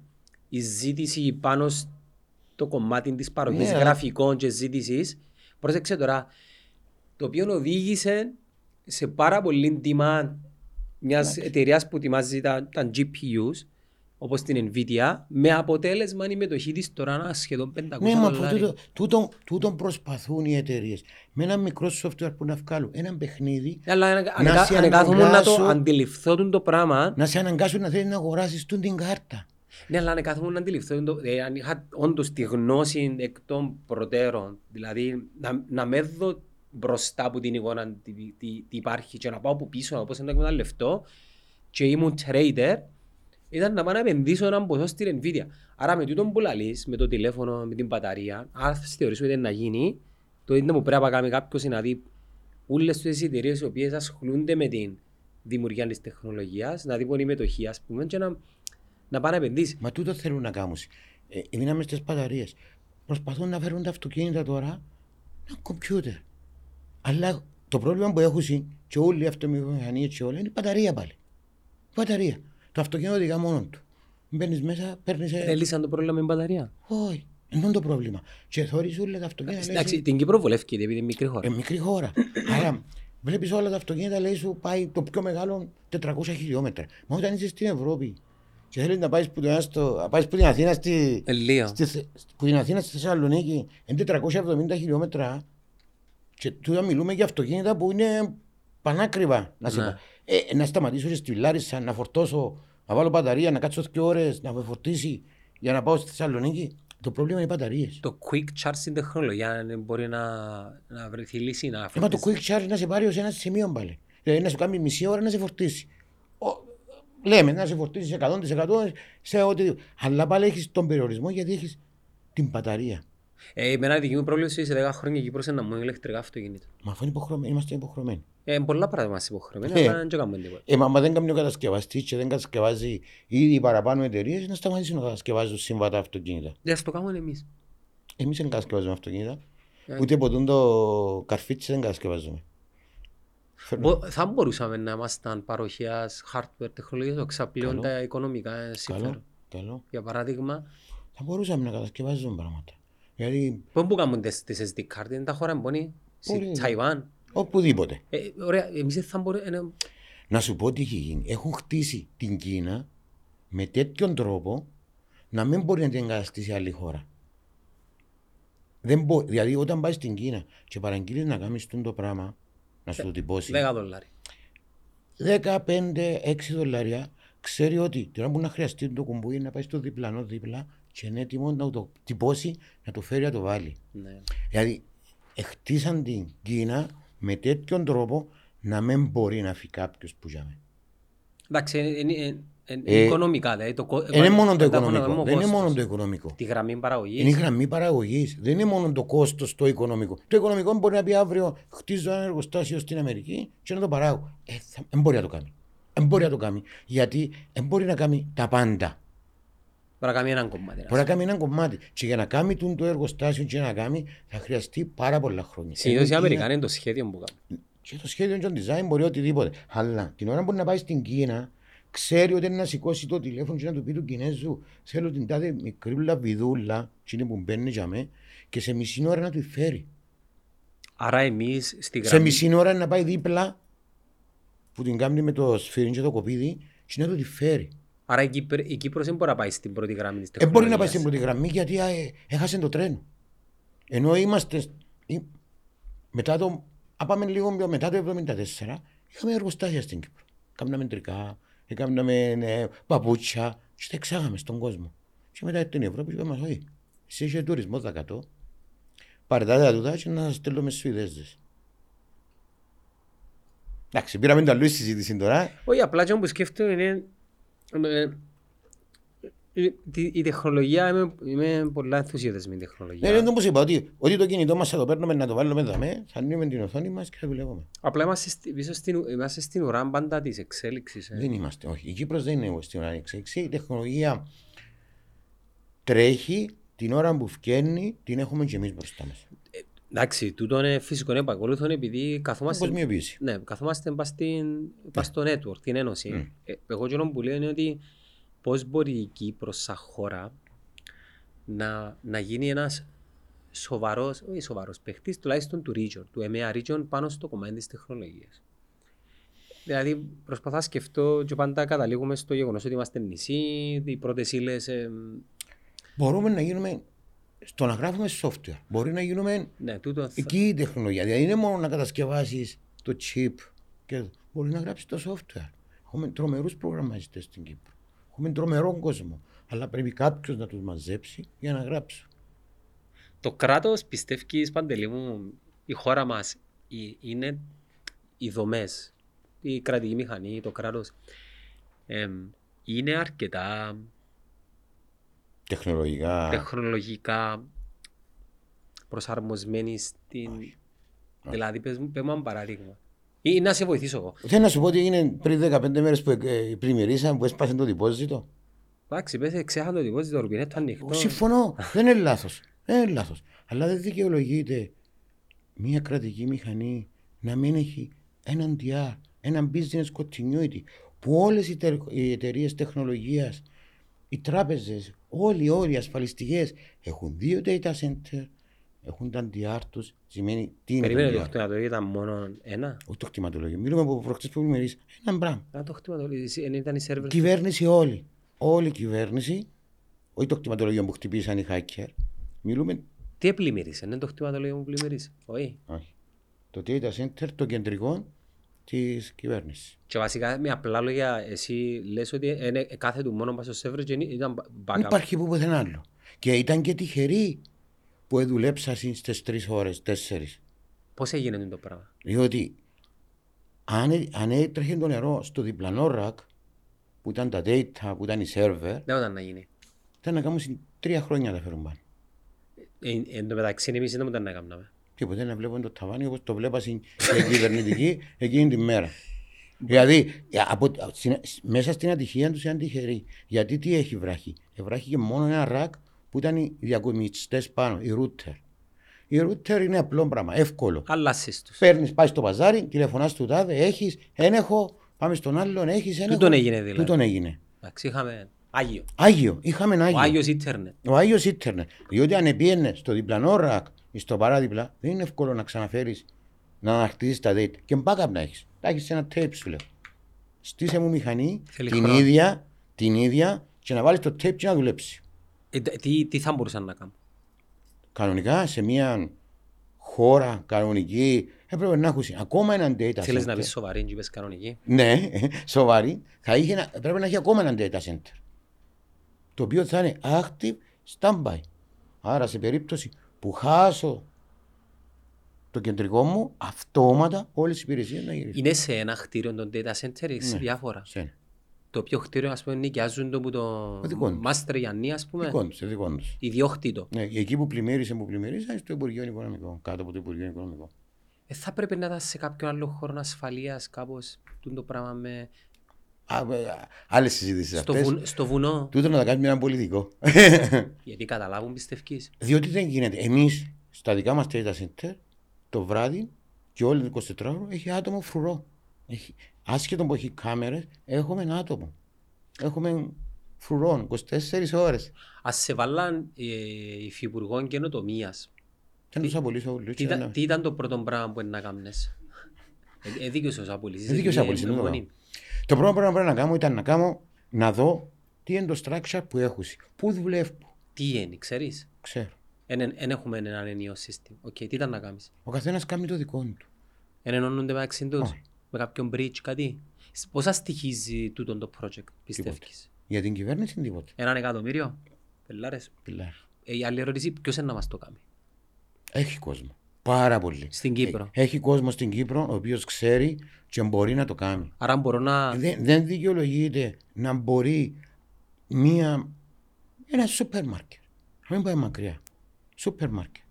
η ζήτηση πάνω στο κομμάτι της παροχής Ναι. γραφικών και ζήτησης. Πρόσεξε τώρα, το οποίο οδήγησε σε πάρα πολύ τιμά μιας εταιρείας που ετοιμάζει τα, τα GPUs, όπως την Nvidia, με αποτέλεσμα η μετοχή της τώρα να σχεδόν 500 Ναι, μα δολάρια. τούτο, τούτο, τούτο προσπαθούν οι εταιρείες. Με ένα μικρό software που να βγάλουν ένα παιχνίδι, Αλλά αν, αν, Να αν, σε αν εγκάθομαι να το αναγκάσω- αντιληφθώ τον το πράγμα, να σε αναγκάσουν να θέλεις να αγοράσεις την κάρτα. Ναι, αλλά αν κάθομαι να αντιληφθώ, το- ε, αν είχα όντως τη γνώση εκ των προτέρων, δηλαδή να, να με δω μπροστά από την εικόνα τι, τι, τι υπάρχει και να πάω από πίσω, να πω σε να εκμεταλλευτώ και ήμουν trader, ήταν να πάω να επενδύσω έναν ποσό στην Nvidia. Άρα με τούτον που λαλείς, με το τηλέφωνο, με την μπαταρία, αν θα θεωρήσω ότι είναι να γίνει, το ίδιο που πρέπει να κάνει κάποιος είναι να δει όλες τις εταιρείες οι οποίες ασχολούνται με την δημιουργία της τεχνολογίας, να δει πόνη μετοχή, ας πούμε, και να, να πάει να επενδύσει. Μα τούτο θέλουν να κάνουν. Ε, μείναμε στι μπαταρίε. Προσπαθούν να φέρουν τα αυτοκίνητα τώρα ένα κομπιούτερ. Αλλά το πρόβλημα που έχουν και όλοι οι αυτομηχανίες και όλα είναι η μπαταρία πάλι. Η μπαταρία. Το αυτοκίνητο οδηγά μόνο του. Μπαίνεις μέσα, παίρνεις. Δεν λύσαν το πρόβλημα με την μπαταρία. Όχι. Ενώ είναι το πρόβλημα. Και θεωρεί όλα τα αυτοκίνητα. λέει Εντάξει, σου, την Κύπρο βολεύκεται επειδή είναι μικρή χώρα. Ε, μικρή χώρα. Άρα βλέπεις όλα τα αυτοκίνητα, λέει σου πάει το πιο μεγάλο 400 χιλιόμετρα. Μα όταν είσαι στην Ευρώπη και θέλεις να πάεις που, το ένας στο- να πάεις που την Αθήνα στη, Ε, Λίγο. στη, Θε- που την Αθήνα στη Θεσσαλονίκη είναι 470 χιλιόμετρα και τώρα μιλούμε για αυτοκίνητα που είναι πανάκριβα. Να, σε Ναι. πα- ε, να σταματήσω και στη Λάρισα, να φορτώσω, να βάλω μπαταρία, να κάτσω δύο ώρες, να με φορτίσει για να πάω στη Θεσσαλονίκη. Το πρόβλημα είναι οι μπαταρίες. Το quick charging τεχνολογία αν μπορεί να, να βρεθεί λύση. Να Ε, μα το φροντίσει. quick charge να σε πάρει ως ένα σημείο πάλι. Δηλαδή να σου κάνει μισή ώρα να σε φορτίσει. Ο, λέμε να σε φορτίσεις 100% σε ό,τι. Αλλά πάλι έχεις τον περιορισμό γιατί έχεις την μπαταρία. Ε, εμένα η δική μου πρόβλημα σε 10 χρόνια η Κύπρος είναι να μου είναι ηλεκτρικά αυτοκίνητα. Μα αφού είναι υποχρεωμένοι, είμαστε υποχρεωμένοι. Ε, πολλά πράγματα είμαστε υποχρεωμένοι, Ε. αλλά δεν κάνουμε τίποτα. Ε, μα, μα δεν κάνει ο κατασκευαστής και δεν κατασκευάζει ήδη οι παραπάνω εταιρείες να σταματήσουν να κατασκευάζουν συμβατά αυτοκίνητα. Δεν ας το κάνουμε εμείς. Εμείς δεν κατασκευάζουμε αυτοκίνητα. Ε. Ούτε ποτούν το καρφίτσι δεν κατασκευάζουμε. Φέρνουμε. Μπο- Θα μπορούσαμε να ήμασταν παροχέας hardware τεχνολογίας που εξαπλέουν Καλό. τα οικονομικά Καλό, συμφέροντα. καλό. Για παράδειγμα, Θα μπορούσαμε να κατασκευάζουμε πράγματα. Δηλαδή πού που κάνουν τις, τις SD card, είναι τα χώρα εμπονή, στη Μπορεί. Ταϊβάν. οπουδήποτε. Ε, ωραία, εμείς δεν θα μπορούσαμε... Να σου πω τι έχει γίνει. Έχουν χτίσει την Κίνα με τέτοιον τρόπο να μην μπορεί να την εγκαταστήσει άλλη χώρα. Δεν μπο... Δηλαδή, όταν πάει στην Κίνα και παραγγείλεις να κάνεις το πράγμα, να σου το τυπώσει 10 δολάρια. 15-6 δολάρια, ξέρει ότι την ώρα που να χρειαστεί το κουμπούι να πάει στο διπλανό δίπλα και είναι έτοιμο να το τυπώσει, να το φέρει να το βάλει. Ναι. Δηλαδή, χτίσαν την Κίνα με τέτοιον τρόπο να μην μπορεί να φύγει κάποιος που για μένα. Εντάξει, είναι, είναι, είναι, είναι Ε, οικονομικά. Δηλαδή, το, κο- Δεν είναι μόνο το πάντα έχουμε να οικονομικό. κάνουμε Δεν είναι κόστος. μόνο το οικονομικό. Τη γραμμή παραγωγής. Είναι η γραμμή παραγωγής. Δεν είναι μόνο το κόστος το οικονομικό. Το οικονομικό μπορεί να πει αύριο χτίζω ένα εργοστάσιο στην Αμερική και να το παράγω. Ε, θα, δεν μπορεί να το κάνει. Δεν μπορεί να το κάνει. Γιατί δεν μπορεί να κάνει τα πάντα. Μπορεί να κάνει έναν κομμάτι. Μπορεί να κάνει ένα κομμάτι. Και για να κάνει τούτο το εργοστάσιο και να κάνει θα χρειαστεί πάρα πολλά χρόνια. Συνήθως οι Ενώ η Κίνα- Αμερικάνοι είναι το σχέδιο που κάνουν. Και το σχέδιο και το design μπορεί οτιδήποτε. Αλλά την ώρα που να πάει στην Κίνα, ξέρει ότι είναι να σηκώσει το τηλέφωνο και να του πει του Κινέζου θέλω την τάδε μικρή λαβιδούλα, είναι που μπαίνει για με, και σε μισή ώρα να του φέρει. Άρα εμείς στη Σε γραμμή... μισή ώρα να πάει δίπλα που την κάνει με το σφυρί και το κοπίδι και να του τη φέρει. Άρα η, Κύπρ, η Κύπρος δεν μπορεί να πάει στην πρώτη γραμμή της Δεν Ε, μπορεί να πάει τεχνολογίας. στην πρώτη γραμμή γιατί α, ε, έχασε το τρένο. Ενώ είμαστε. σ- ή- Μετά το. Α, πάμε λίγο πιο μετά το 1974, είχαμε εργοστάσια στην Κύπρο. Κάμναμε τρικά, έκαναμε ε, παπούτσια και τα εξάγαμε στον κόσμο. Και μετά την Ευρώπη είπαμε, όχι, εσύ είσαι τουρισμός δακατό, πάρε τα δέα τούτα και να σας στέλνουμε στους Σουηδέζες. Εντάξει, πήραμε τα άλλη συζήτηση τώρα. Όχι, απλά και που σκέφτομαι είναι... ε, ε, τη- Η τεχνολογία, είμαι, είμαι πολλά ενθουσιώδης με την Ναι, τεχνολογία. είναι όπως είπα, ότι, ότι το κινητό μας θα το παίρνουμε να το βάλουμε δαμέ, θα ανοίγουμε την οθόνη μας και θα δουλεύουμε. Απλά είμαστε, στη- πίσω στην, είμαστε στην ουρά πάντα της εξέλιξης. ε. Δεν είμαστε, όχι. Η Κύπρος δεν είναι στην ώρα εξέλιξης. Η τεχνολογία τρέχει την ώρα που βγαίνει, την έχουμε και εμείς μπροστά μας. Εντάξει, τούτο είναι φυσικό επακολούθο επειδή καθόμαστε... Παγκοσμιοποίηση. Ναι, καθόμαστε πας, στην, πας στο network, την ένωση. Ε, εγώ και που λέω είναι ότι πώς μπορεί η Κύπρος σαν χώρα να, να γίνει ένας σοβαρός, όχι σοβαρός παίχτης, τουλάχιστον του region, του EMEA region πάνω στο κομμάτι της τεχνολογίας. Δηλαδή προσπαθώ να σκεφτώ και πάντα καταλήγουμε στο γεγονός ότι είμαστε νησί, οι πρώτες ύλες... Ε, Μπορούμε να γίνουμε στο να γράφουμε software. Μπορεί να γίνουμε ναι, τούτο θα... εκεί η τεχνολογία. Δηλαδή δεν είναι μόνο να κατασκευάσεις το chip. Και... Μπορεί να γράψεις το software. Έχουμε τρομερούς προγραμματιστές στην Κύπρο. Έχουμε τρομερό κόσμο. Αλλά πρέπει κάποιος να τους μαζέψει για να γράψει. Το κράτος πιστεύεις Παντελή μου, η χώρα μας η- είναι οι δομές, η κρατική μηχανή, το κράτος εμ, είναι αρκετά Τεχνολογικά. τεχνολογικά προσαρμοσμένοι στην... Δηλαδή, πες μου, πες μου ένα παράδειγμα. Ή να σε βοηθήσω εγώ. Θέλω να σου πω ότι είναι πριν 15 μέρες που ε, πλημμυρίσαν που έσπασε το διπόζιτο. Εντάξει, πες, ξέχαν το τυπώση, το ρουμπινέτ το ανοιχτό. Συμφωνώ. δεν είναι λάθος. Δεν είναι λάθος. Αλλά δεν δικαιολογείται μια κρατική μηχανή να μην έχει έναν DR, έναν business continuity που όλες οι, τε- οι εταιρείες τεχνολογίας, οι τράπεζες, όλοι, όλοι οι ασφαλιστικές έχουν δύο data center, έχουν τα DR τους. Σημαίνει τι είναι Περίμενε το το DR. χτυματολόγιο ήταν μόνο ένα; Όχι το κτηματολόγιο. Μιλούμε από προχτές που πλημμυρίσαν. Έναν πράγμα. Α, το χτυματολόγιο, εσύ, ήταν η σερβερ. Κυβέρνηση όλη. Όλη η κυβέρνηση, όχι το κτηματολόγιο που χτυπήσαν οι hacker. Μιλούμε Τι επλημμύρισε, είναι το χτυματολόγιο που πλημμύρισε. Όχι; Όχι. Το data center, το κεντρικό της κυβέρνησης. Και βασικά με απλά λόγια εσύ λες ότι είναι, κάθε του μόνο πας στο σερβερ και ήταν Δεν backup. υπάρχει που πουθενά άλλο. Και ήταν και τυχεροί που δουλέψαν στις τρεις ώρες, τέσσερις. Πώς έγινε το πράγμα; Διότι αν, έ- αν έτρεχε το νερό στο διπλανό ρακ, που ήταν τα data, που ήταν οι server, Δεν ήταν να γίνει. ήταν να κάνουν συν τρία χρόνια να τα φέρουν πάνω. Ε, εν τω μεταξύ εμείς δεν ήταν να κάνουμε. Και ποτέ να βλέπουν το ταβάνι όπως το βλέπα στην στην κυβερνητική εκείνη τη μέρα. Δηλαδή, ε, από, στην- μέσα στην ατυχία τους ήταν τυχεροί. Γιατί τι έχει βράχει; Ευράχηκε μόνο ένα ρακ που ήταν οι διακομιστές πάνω, οι router. Η router είναι απλό πράγμα, εύκολο. Αλλάσεις τους. Παίρνεις, πάει στο παζάρι, τηλεφωνάς του τάδε, έχεις, ένεχο, πάμε στον άλλον, έχεις ένεχο. Τούτον έγινε δηλαδή. Τούτον έγινε. Εντάξει, είχαμε Άγιο. Άγιο, είχαμε ένα Ο Άγιος. Άγιος Ίντερνετ. Ο Άγιος Ίντερνετ. Διότι αν πήγαινε στο διπλανό ρακ ή στο παράδειπλα, δεν είναι εύκολο να ξαναφέρεις να ανακτήσει τα data. Και backup να έχεις. Τα έχεις σε ένα tape σου λέω. Στήσε μου μηχανή Θέλει την χρόνο. ίδια, την ίδια και να βάλεις το tape και να δουλέψεις. Ε, τε- τι, τι θα μπορούσαν να κάνουν; Κανονικά σε μια χώρα κανονική έπρεπε να έχουν ακόμα έναν data Θέλεις center. να πεις σοβαρή και είπες κανονική; Ναι, σοβαρή. Θα είχε, ένα- πρέπει να έχει ακόμα έναν data center. Το οποίο θα είναι active standby. Άρα σε περίπτωση που χάσω το κεντρικό μου, αυτόματα όλες οι υπηρεσίες να γυρίσουν. Είναι σε ένα κτίριο των data center ή σε Ναι. διάφορα. Σε Το οποίο κτίριο ας πούμε νοικιάζουν το που το δικός τους. Μάστερ Γιάννη ας πούμε. δικός τους, σε δικός τους. Ιδιόκτητο. Ναι, εκεί που πλημμύρισε, που πλημμύρισε, στο Υπουργείο Οικονομικό. Κάτω από το Υπουργείο Οικονομικό. Ε, θα πρέπει να ήταν σε κάποιο άλλο χώρο ασφαλείας κάπως τούτο το πράγμα με... Άλλες συζητήσεις Στο, αυτές. βουν- στο βουνό. Τούτο να τα κάνουμε έναν πολιτικό. Γιατί καταλάβουν πιστεύεις. Διότι δεν γίνεται. Εμείς στα δικά μας data center το βράδυ και όλη το 24 ώρο έχει άτομο φρουρό. Έχει, άσχετο που έχει κάμερες, έχουμε ένα άτομο. Έχουμε φρουρών 24 ώρες. Ας σε βάλαν ε, υφυπουργών καινοτομίας. Δεν τους απολύσω όλου. Τι, ήταν- τι ήταν το πρώτο πράγμα που είναι να κάνεις; Ε, ε, δικαιούσαι απολύσεις. Ε, δικαιούσαι, απολύσεις, Το πρώτο πράγμα που πρέπει να κάνω ήταν να κάνω να δω τι είναι το structure που έχω. Πού δουλεύω. Τι είναι, ξέρεις; Ξέρω. Δεν έχουμε έναν ενιαίο σύστημα. Οκ, τι ήταν να κάνεις; Ο καθένας κάνει το δικό του. Εν ενώνονται μεταξύ τους; Όχι. Με κάποιον bridge κάτι; Πόσα στοιχίζει τούτο το project, πιστεύεις; Για την κυβέρνηση τίποτα. Έναν εκατομμύριο; Πελάρες. Πιλάρ. Ε, η άλλη ερώτηση, ποιος είναι να μας το κάνει; Έχει κόσμο. Πάρα πολύ. Στην Κύπρο. Ε, Έχει κόσμο στην Κύπρο ο οποίος ξέρει και μπορεί να το κάνει. Άρα μπορώ να... Δεν, δεν δικαιολογείται να μπορεί μία, ένα σούπερ μάρκετ, να μην πάει μακριά, σούπερ μάρκετ,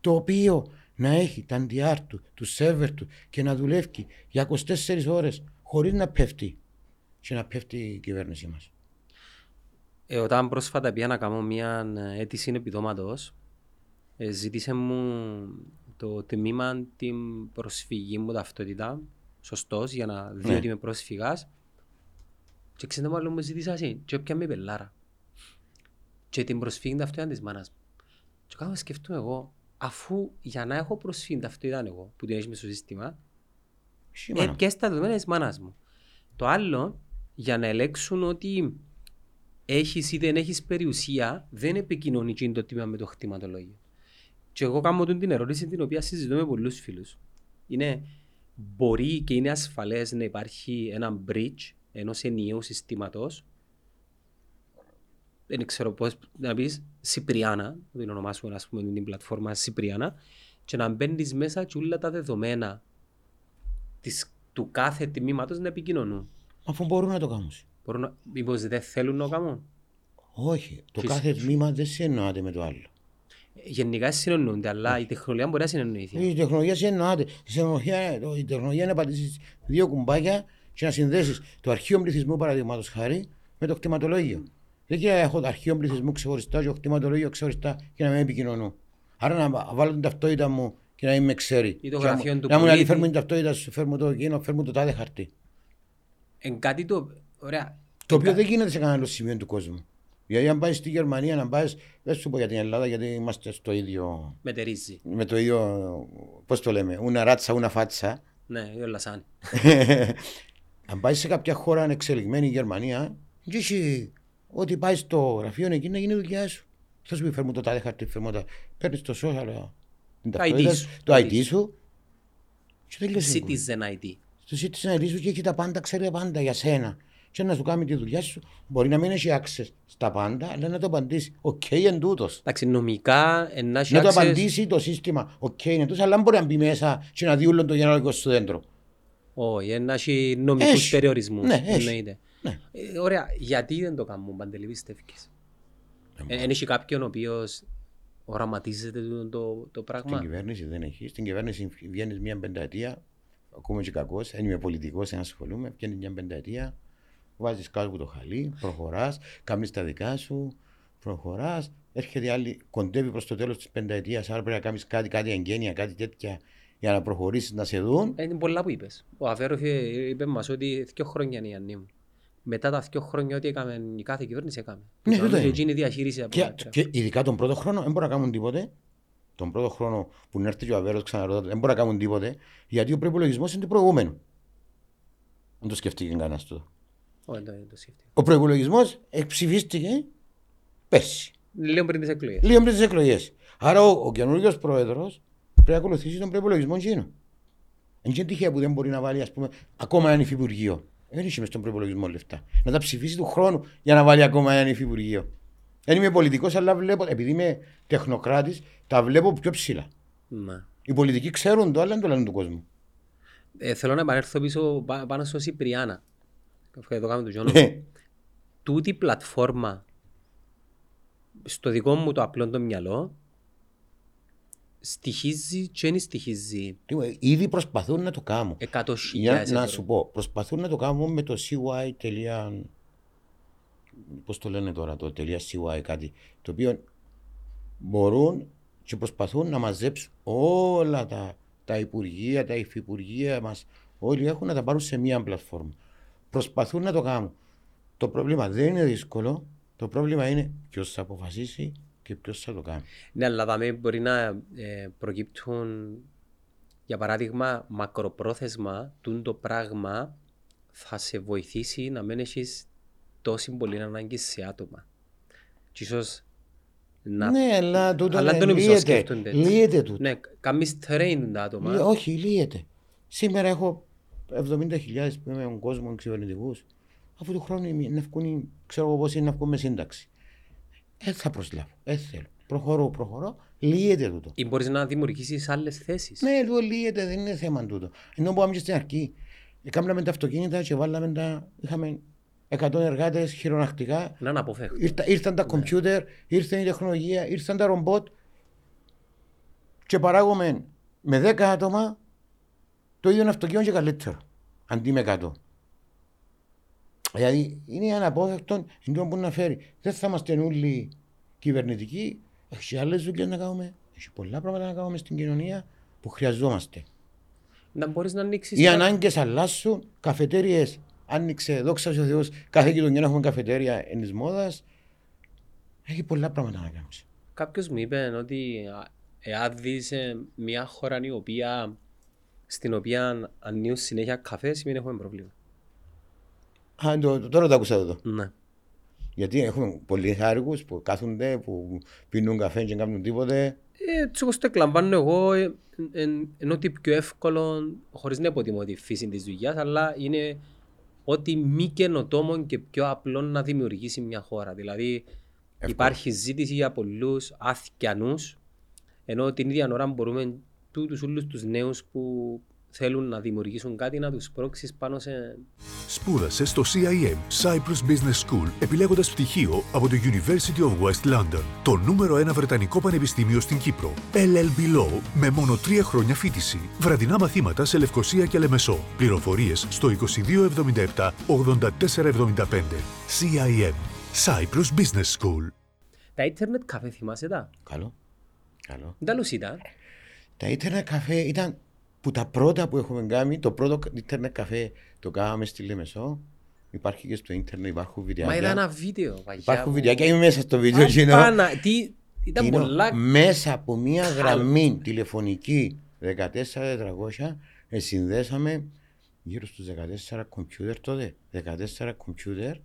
το οποίο να έχει τα αντιάρ του, του σερβερ του και να δουλεύει για 24 ώρες χωρίς να πέφτει και να πέφτει η κυβέρνησή μας. Ε, όταν πρόσφατα πήγα να κάνω μια αίτηση επιδόματος, ε, ζήτησε μου το τμήμα την προσφυγή μου ταυτότητα, σωστός, για να δει Ναι. ότι είμαι πρόσφυγας. Και ξέρετε μάλλον μου ζήτησα εσύ, και έπια με πελάρα. Και την προσφυγή ταυτότητα της μάνας μου. Και κάνω να σκεφτούμε εγώ, αφού για να έχω προσφυγή ταυτότητα εγώ, που την έχεις μες στο σύστημα, Σήμερα. ε, ποιες τα δεδομένα της μάνας μου. Το άλλο, για να ελέγξουν ότι έχεις ή δεν έχεις περιουσία, δεν επικοινωνεί εκείνο το τμήμα με το χτιματολόγιο. Και εγώ κάνω την ερώτηση την οποία συζητώ με πολλούς φίλους. Είναι, μπορεί και είναι ασφαλές να υπάρχει ένα bridge ενός ενιαίου συστήματος δεν ξέρω πώς να πεις Σιπριάνα, να την ονομάσουμε ας πούμε την πλατφόρμα Σιπριάνα και να μπαίνεις μέσα και όλα τα δεδομένα της, του κάθε τμήματος να επικοινωνούν. Αφού μπορούν να το κάνουν. Μπορούν να, μήπως δεν θέλουν να το κάνουν; Όχι, το Και κάθε τμήμα δεν συνεννοάται με το άλλο. Γενικά συνεννοούνται, αλλά η τεχνολογία μπορεί να συνεννοηθεί. Η τεχνολογία συνεννοάται. Η τεχνολογία, η τεχνολογία είναι να πατήσεις δύο κουμπάκια και να συνδέσεις το αρχείο πληθυσμού παραδείγματος χάρη με το κτηματολόγιο. Δεν και να έχω το αρχείο πληθυσμού ξεχωριστά και το κτηματολόγιο ξεχωριστά και να μην επικοινωνούν. Άρα να βάλω την ταυτότητα μου και να μην με ξέρει. Ή το Και να γραφείο μου- του Να μου λέει πολίτη. φέρνω την ταυτότητα σου, φέρνω το εκείνο, φέρνω το τάδε χαρτί. Εν κάτι το... Ωραία. Το οποίο δεν γίνεται σε κανένα άλλο σημείο του κόσμου. Γιατί αν πάεις στη Γερμανία να πάεις, δεν σου πω για την Ελλάδα γιατί είμαστε στο ίδιο, Μετερίζει. με το ίδιο, πώς το λέμε, ούνα ράτσα, ούνα φάτσα. Ναι, η Λασάνη. αν πάεις σε κάποια χώρα ανεξελιγμένη η Γερμανία, και εσύ ότι πάεις στο γραφείο εκεί να γίνει η δουλειά σου. Θα σου πει φέρ μου το τάδε χαρτί, φέρ μου τα... Παίρνεις το social, την Το ταυτότητα ID σου, σου. το ID σου και τελείωσε. η κουβέντα. Citizen ID. Στο citizen ID σου και έχει τα πάντα, ξέρει τα πάντα για σένα. Και να σου κάνει τη δουλειά σου, μπορεί να μην έχει access στα πάντα, αλλά να το απαντήσει. Οκ, εν τούτος. Εντάξει, νομικά, να έχει Να το access- απαντήσει το σύστημα. Οκ, είναι τούτος, αλλά δεν μπορεί να μπει μέσα και να δει όλο το γενεαλογικό σου δέντρο. Όχι, να έχει νομικούς Έχει. περιορισμούς. Ναι, έχει. εννοείται. Ναι. Ε, ωραία, γιατί δεν το κάνουν Παντελή πιστεύεις; Δεν έχει κάποιον ο οποίος οραματίζεται το, το, το Στην πράγμα. κυβέρνηση δεν έχει. Στην κυβέρνηση βγαίνεις μια πενταετία. Ακούμε και κακός, δεν είμαι πολιτικός, δεν ασχολούμαι. Βγαίνεις μια πενταετία, βάζεις κάτω το χαλί, προχωράς, κάνει τα δικά σου, προχωράς. Έρχεται άλλη, κοντεύει προς το τέλος της πενταετίας, άρα πρέπει να κάνεις κάτι, κάτι εγγένεια, κάτι τέτοια για να προχωρήσεις, να σε δουν. Ε, Είναι πολλά που είπες. Ο Αβέροφ ε, είπε μας ότι δύο χρόνια είναι η Ανή μου. Μετά τα δύο χρόνια ό,τι έκαμε η κάθε κυβέρνηση έκαμε. Ναι, Κάνουμε τούτο και είναι. εκείνη η διαχείριση από Και, κάτω. και ειδικά τον πρώτο χρόνο δεν μπορούν να κάνουν τίποτε. Τον πρώτο χρόνο που να έρθει και ο Αβέρος, ξαναρωτώ, δεν μπορούν να κάνουν τίποτε, γιατί ο προπολογισμό είναι του προηγούμενου. Δεν το σκεφτήκε κανένας του. Ο προπολογισμό ψηφίστηκε πέρσι. Λίγο πριν τις εκλογές. Λίγο πριν τις εκλογές. Άρα ο, ο καινούριο πρόεδρος πρέπει να ακολουθήσει τον προπολογισμό εκείνο. Δεν είναι τυχαία που δεν μπορεί να βάλει ας πούμε, ακόμα ένα υφυπουργείο. Δεν έχει μες στον προπολογισμό λεφτά. Να τα ψηφίσει του χρόνου για να βάλει ακόμα ένα υφυπουργείο. Δεν είμαι πολιτικός, αλλά βλέπω, επειδή είμαι τεχνοκράτης, τα βλέπω πιο ψηλά. Ναι. Οι πολιτικοί ξέρουν το, αλλά δεν το λένε του κόσμου. Ε, θέλω να επανέλθω πίσω πά- πάνω στο Σιπριάνα. Αυτό το κάνουμε του Γιώργου. Ναι. Τούτη η πλατφόρμα στο δικό μου το απλό το μυαλό στοιχίζει και δεν στοιχίζει Τι- Ήδη προσπαθούν να το κάνουν. 100 Για να σου πω, προσπαθούν να το κάνουν με το CY. Πώς το λένε τώρα, το .cy κάτι. Το οποίο μπορούν και προσπαθούν να μαζέψουν όλα τα, τα υπουργεία, τα υφυπουργεία μας. Όλοι έχουν να τα πάρουν σε μία πλατφόρμα. Προσπαθούν να το κάνουν. Το πρόβλημα δεν είναι δύσκολο. Το πρόβλημα είναι ποιος θα αποφασίσει και ποιος θα το κάνει. Ναι, αλλά δάμε μπορεί να ε, προκύπτουν, για παράδειγμα, μακροπρόθεσμα, τούν το πράγμα θα σε βοηθήσει να μην έχεις τόση πολύ ανάγκη σε άτομα. Και ίσως να... Ναι, αλλά τούτο Αλλά είναι- δεν νομίζω λύεται. σκέφτονται έτσι. Λύεται τούτο. Ναι, κάνεις train τα άτομα. Λύ- Όχι, λύεται. Σήμερα έχω 70.000 που είμαι ο κόσμο κυβερνητικού, αφού του χρόνου είναι να βγουν, ξέρω εγώ πώ είναι να βγουν μες σύνταξη. Δεν θα προσλάβω. Δεν θέλω. Προχωρώ, προχωρώ. Λύεται τούτο. Ή μπορείς να δημιουργήσεις άλλες θέσεις. Ναι, τούτο λύεται, δεν είναι θέμα τούτο. Ενώ που πάμε στην αρχή, έκαναμε τα αυτοκίνητα και βάλαμε τα. Είχαμε 100 εργάτες χειρονακτικά. Να αναποφεύγω. Ήρθα, ήρθαν τα κομπιούτερ, ήρθε η τεχνολογία, ήρθαν τα ρομπότ και παράγουμε με 10 άτομα το ίδιο αυτοκίνητο και καλύτερο. Αντί με 100. Δηλαδή είναι αναπόφευκτο εντό που να φέρει. Δεν θα είμαστε όλοι κυβερνητικοί. Έχει άλλες δουλειές να κάνουμε. Έχει πολλά πράγματα να κάνουμε στην κοινωνία που χρειαζόμαστε. Να μπορείς να ανοίξεις. Οι ανάγκες αλλάσουν. Καφετέρειε άνοιξε, δόξα ο Θεός, κάθε γειτονιά έχουμε καφετέρια εν μόδας. Έχει πολλά πράγματα να κάνουμε. Κάποιος μου είπε ότι εάν δεις μια χώρα η οποία, στην οποία ανοίγουν συνέχεια καφέ, σημαίνει έχουμε πρόβλημα. Α, το, το, τώρα το άκουσα εδώ. Ναι. Γιατί έχουμε πολλοί άργου που κάθονται, που πίνουν καφέ και δεν κάνουν τίποτε. Ε, έτσι όπως το εκλαμβάνω εγώ, ε, ε, ενώ ότι πιο εύκολο, χωρίς να υποτιμώ τη φύση της δουλειάς, αλλά είναι ότι μη καινοτόμο και πιο απλό να δημιουργήσει μια χώρα. Δηλαδή υπάρχει ζήτηση για πολλούς άθικιανού, ενώ την ίδια ώρα μπορούμε τούτους όλους τους νέους που θέλουν να δημιουργήσουν κάτι να τους πρόξεις πάνω σε... Σπούδασε στο CIM, Cyprus Business School, επιλέγοντας πτυχίο από το University of West London, το νούμερο ένα βρετανικό πανεπιστήμιο στην Κύπρο. LLB Law, με μόνο τρία χρόνια φίτηση. Βραδινά μαθήματα σε Λευκοσία και Λεμεσό. Πληροφορίες στο 2277 8475. CIM, Cyprus Business School. Τα ίντερνετ καφέ θυμάσαι τα; Καλό. Καλό. Δεν ήταν. Τα ίντερνετ καφέ ήταν που τα πρώτα που έχουμε κάνει, το πρώτο ίντερνετ καφέ το κάναμε στη Λεμεσό. Υπάρχει και στο ίντερνετ, υπάρχουν βιντεάκια. Μα ήταν ένα βίντεο. Παγιά, Υπάρχουν που... βιντεάκια, είμαι μέσα στο βίντεο. Α, πάνα, τι, ήταν Κοινό, πολλά... Μέσα από μια γραμμή τηλεφωνική 14400 ε, συνδέσαμε γύρω στους 14 κομπιούτερ τότε. 14 κομπιούτερ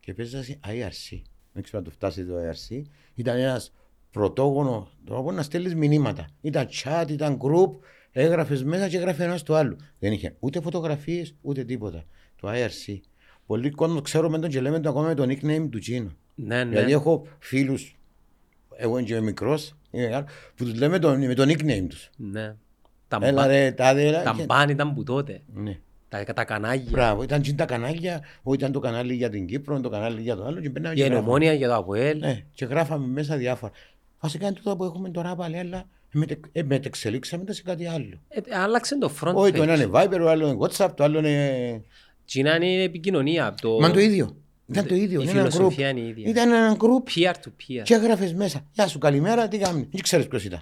και παίζασε IRC. Δεν ξέρω αν το φτάσει το IRC. Ήταν ένας πρωτόγονο τρόπο να στέλνεις μηνύματα. Ήταν chat, ήταν group, έγραφες μέσα και έγραφε ένας στο άλλο. Δεν είχε ούτε φωτογραφίες ούτε τίποτα. Το IRC. Πολλοί κόσμοι ξέρουμε τον και λέμε το ακόμα με το nickname του Τσίνου. Ναι, ναι. Δηλαδή έχω φίλους, εγώ είμαι μικρός, που τους λέμε το, με το nickname τους. Ναι. Τα, Έλα, ρε, τα, έλα, τα και... μπαν ήταν που τότε. Ναι. Τα, τα κανάλια. Μπράβο, ήταν και τα κανάλια, όχι ήταν το κανάλι για την Κύπρο, το κανάλι για το άλλο. Και η ενωμόνια για το ΑΠΟΕΛ. Ναι, και γράφαμε μέσα διάφορα. Βασικά είναι τούτο που έχουμε τώρα πάλι, αλλά ε, μετεξελίξαμε τα σε κάτι άλλο. Ε, άλλαξε το front Όχι, page. το ένα είναι Viber, το άλλο είναι WhatsApp, το άλλο είναι... Τι είναι η επικοινωνία. Το... Μα το ίδιο. Ήταν το ίδιο. Η είναι ένα φιλοσοφία group. είναι η ίδια. Ήταν ένα group Peer to peer. και έγραφες μέσα. Γεια σου, καλημέρα, τι κάνεις; Δεν ξέρεις ποιος ήταν.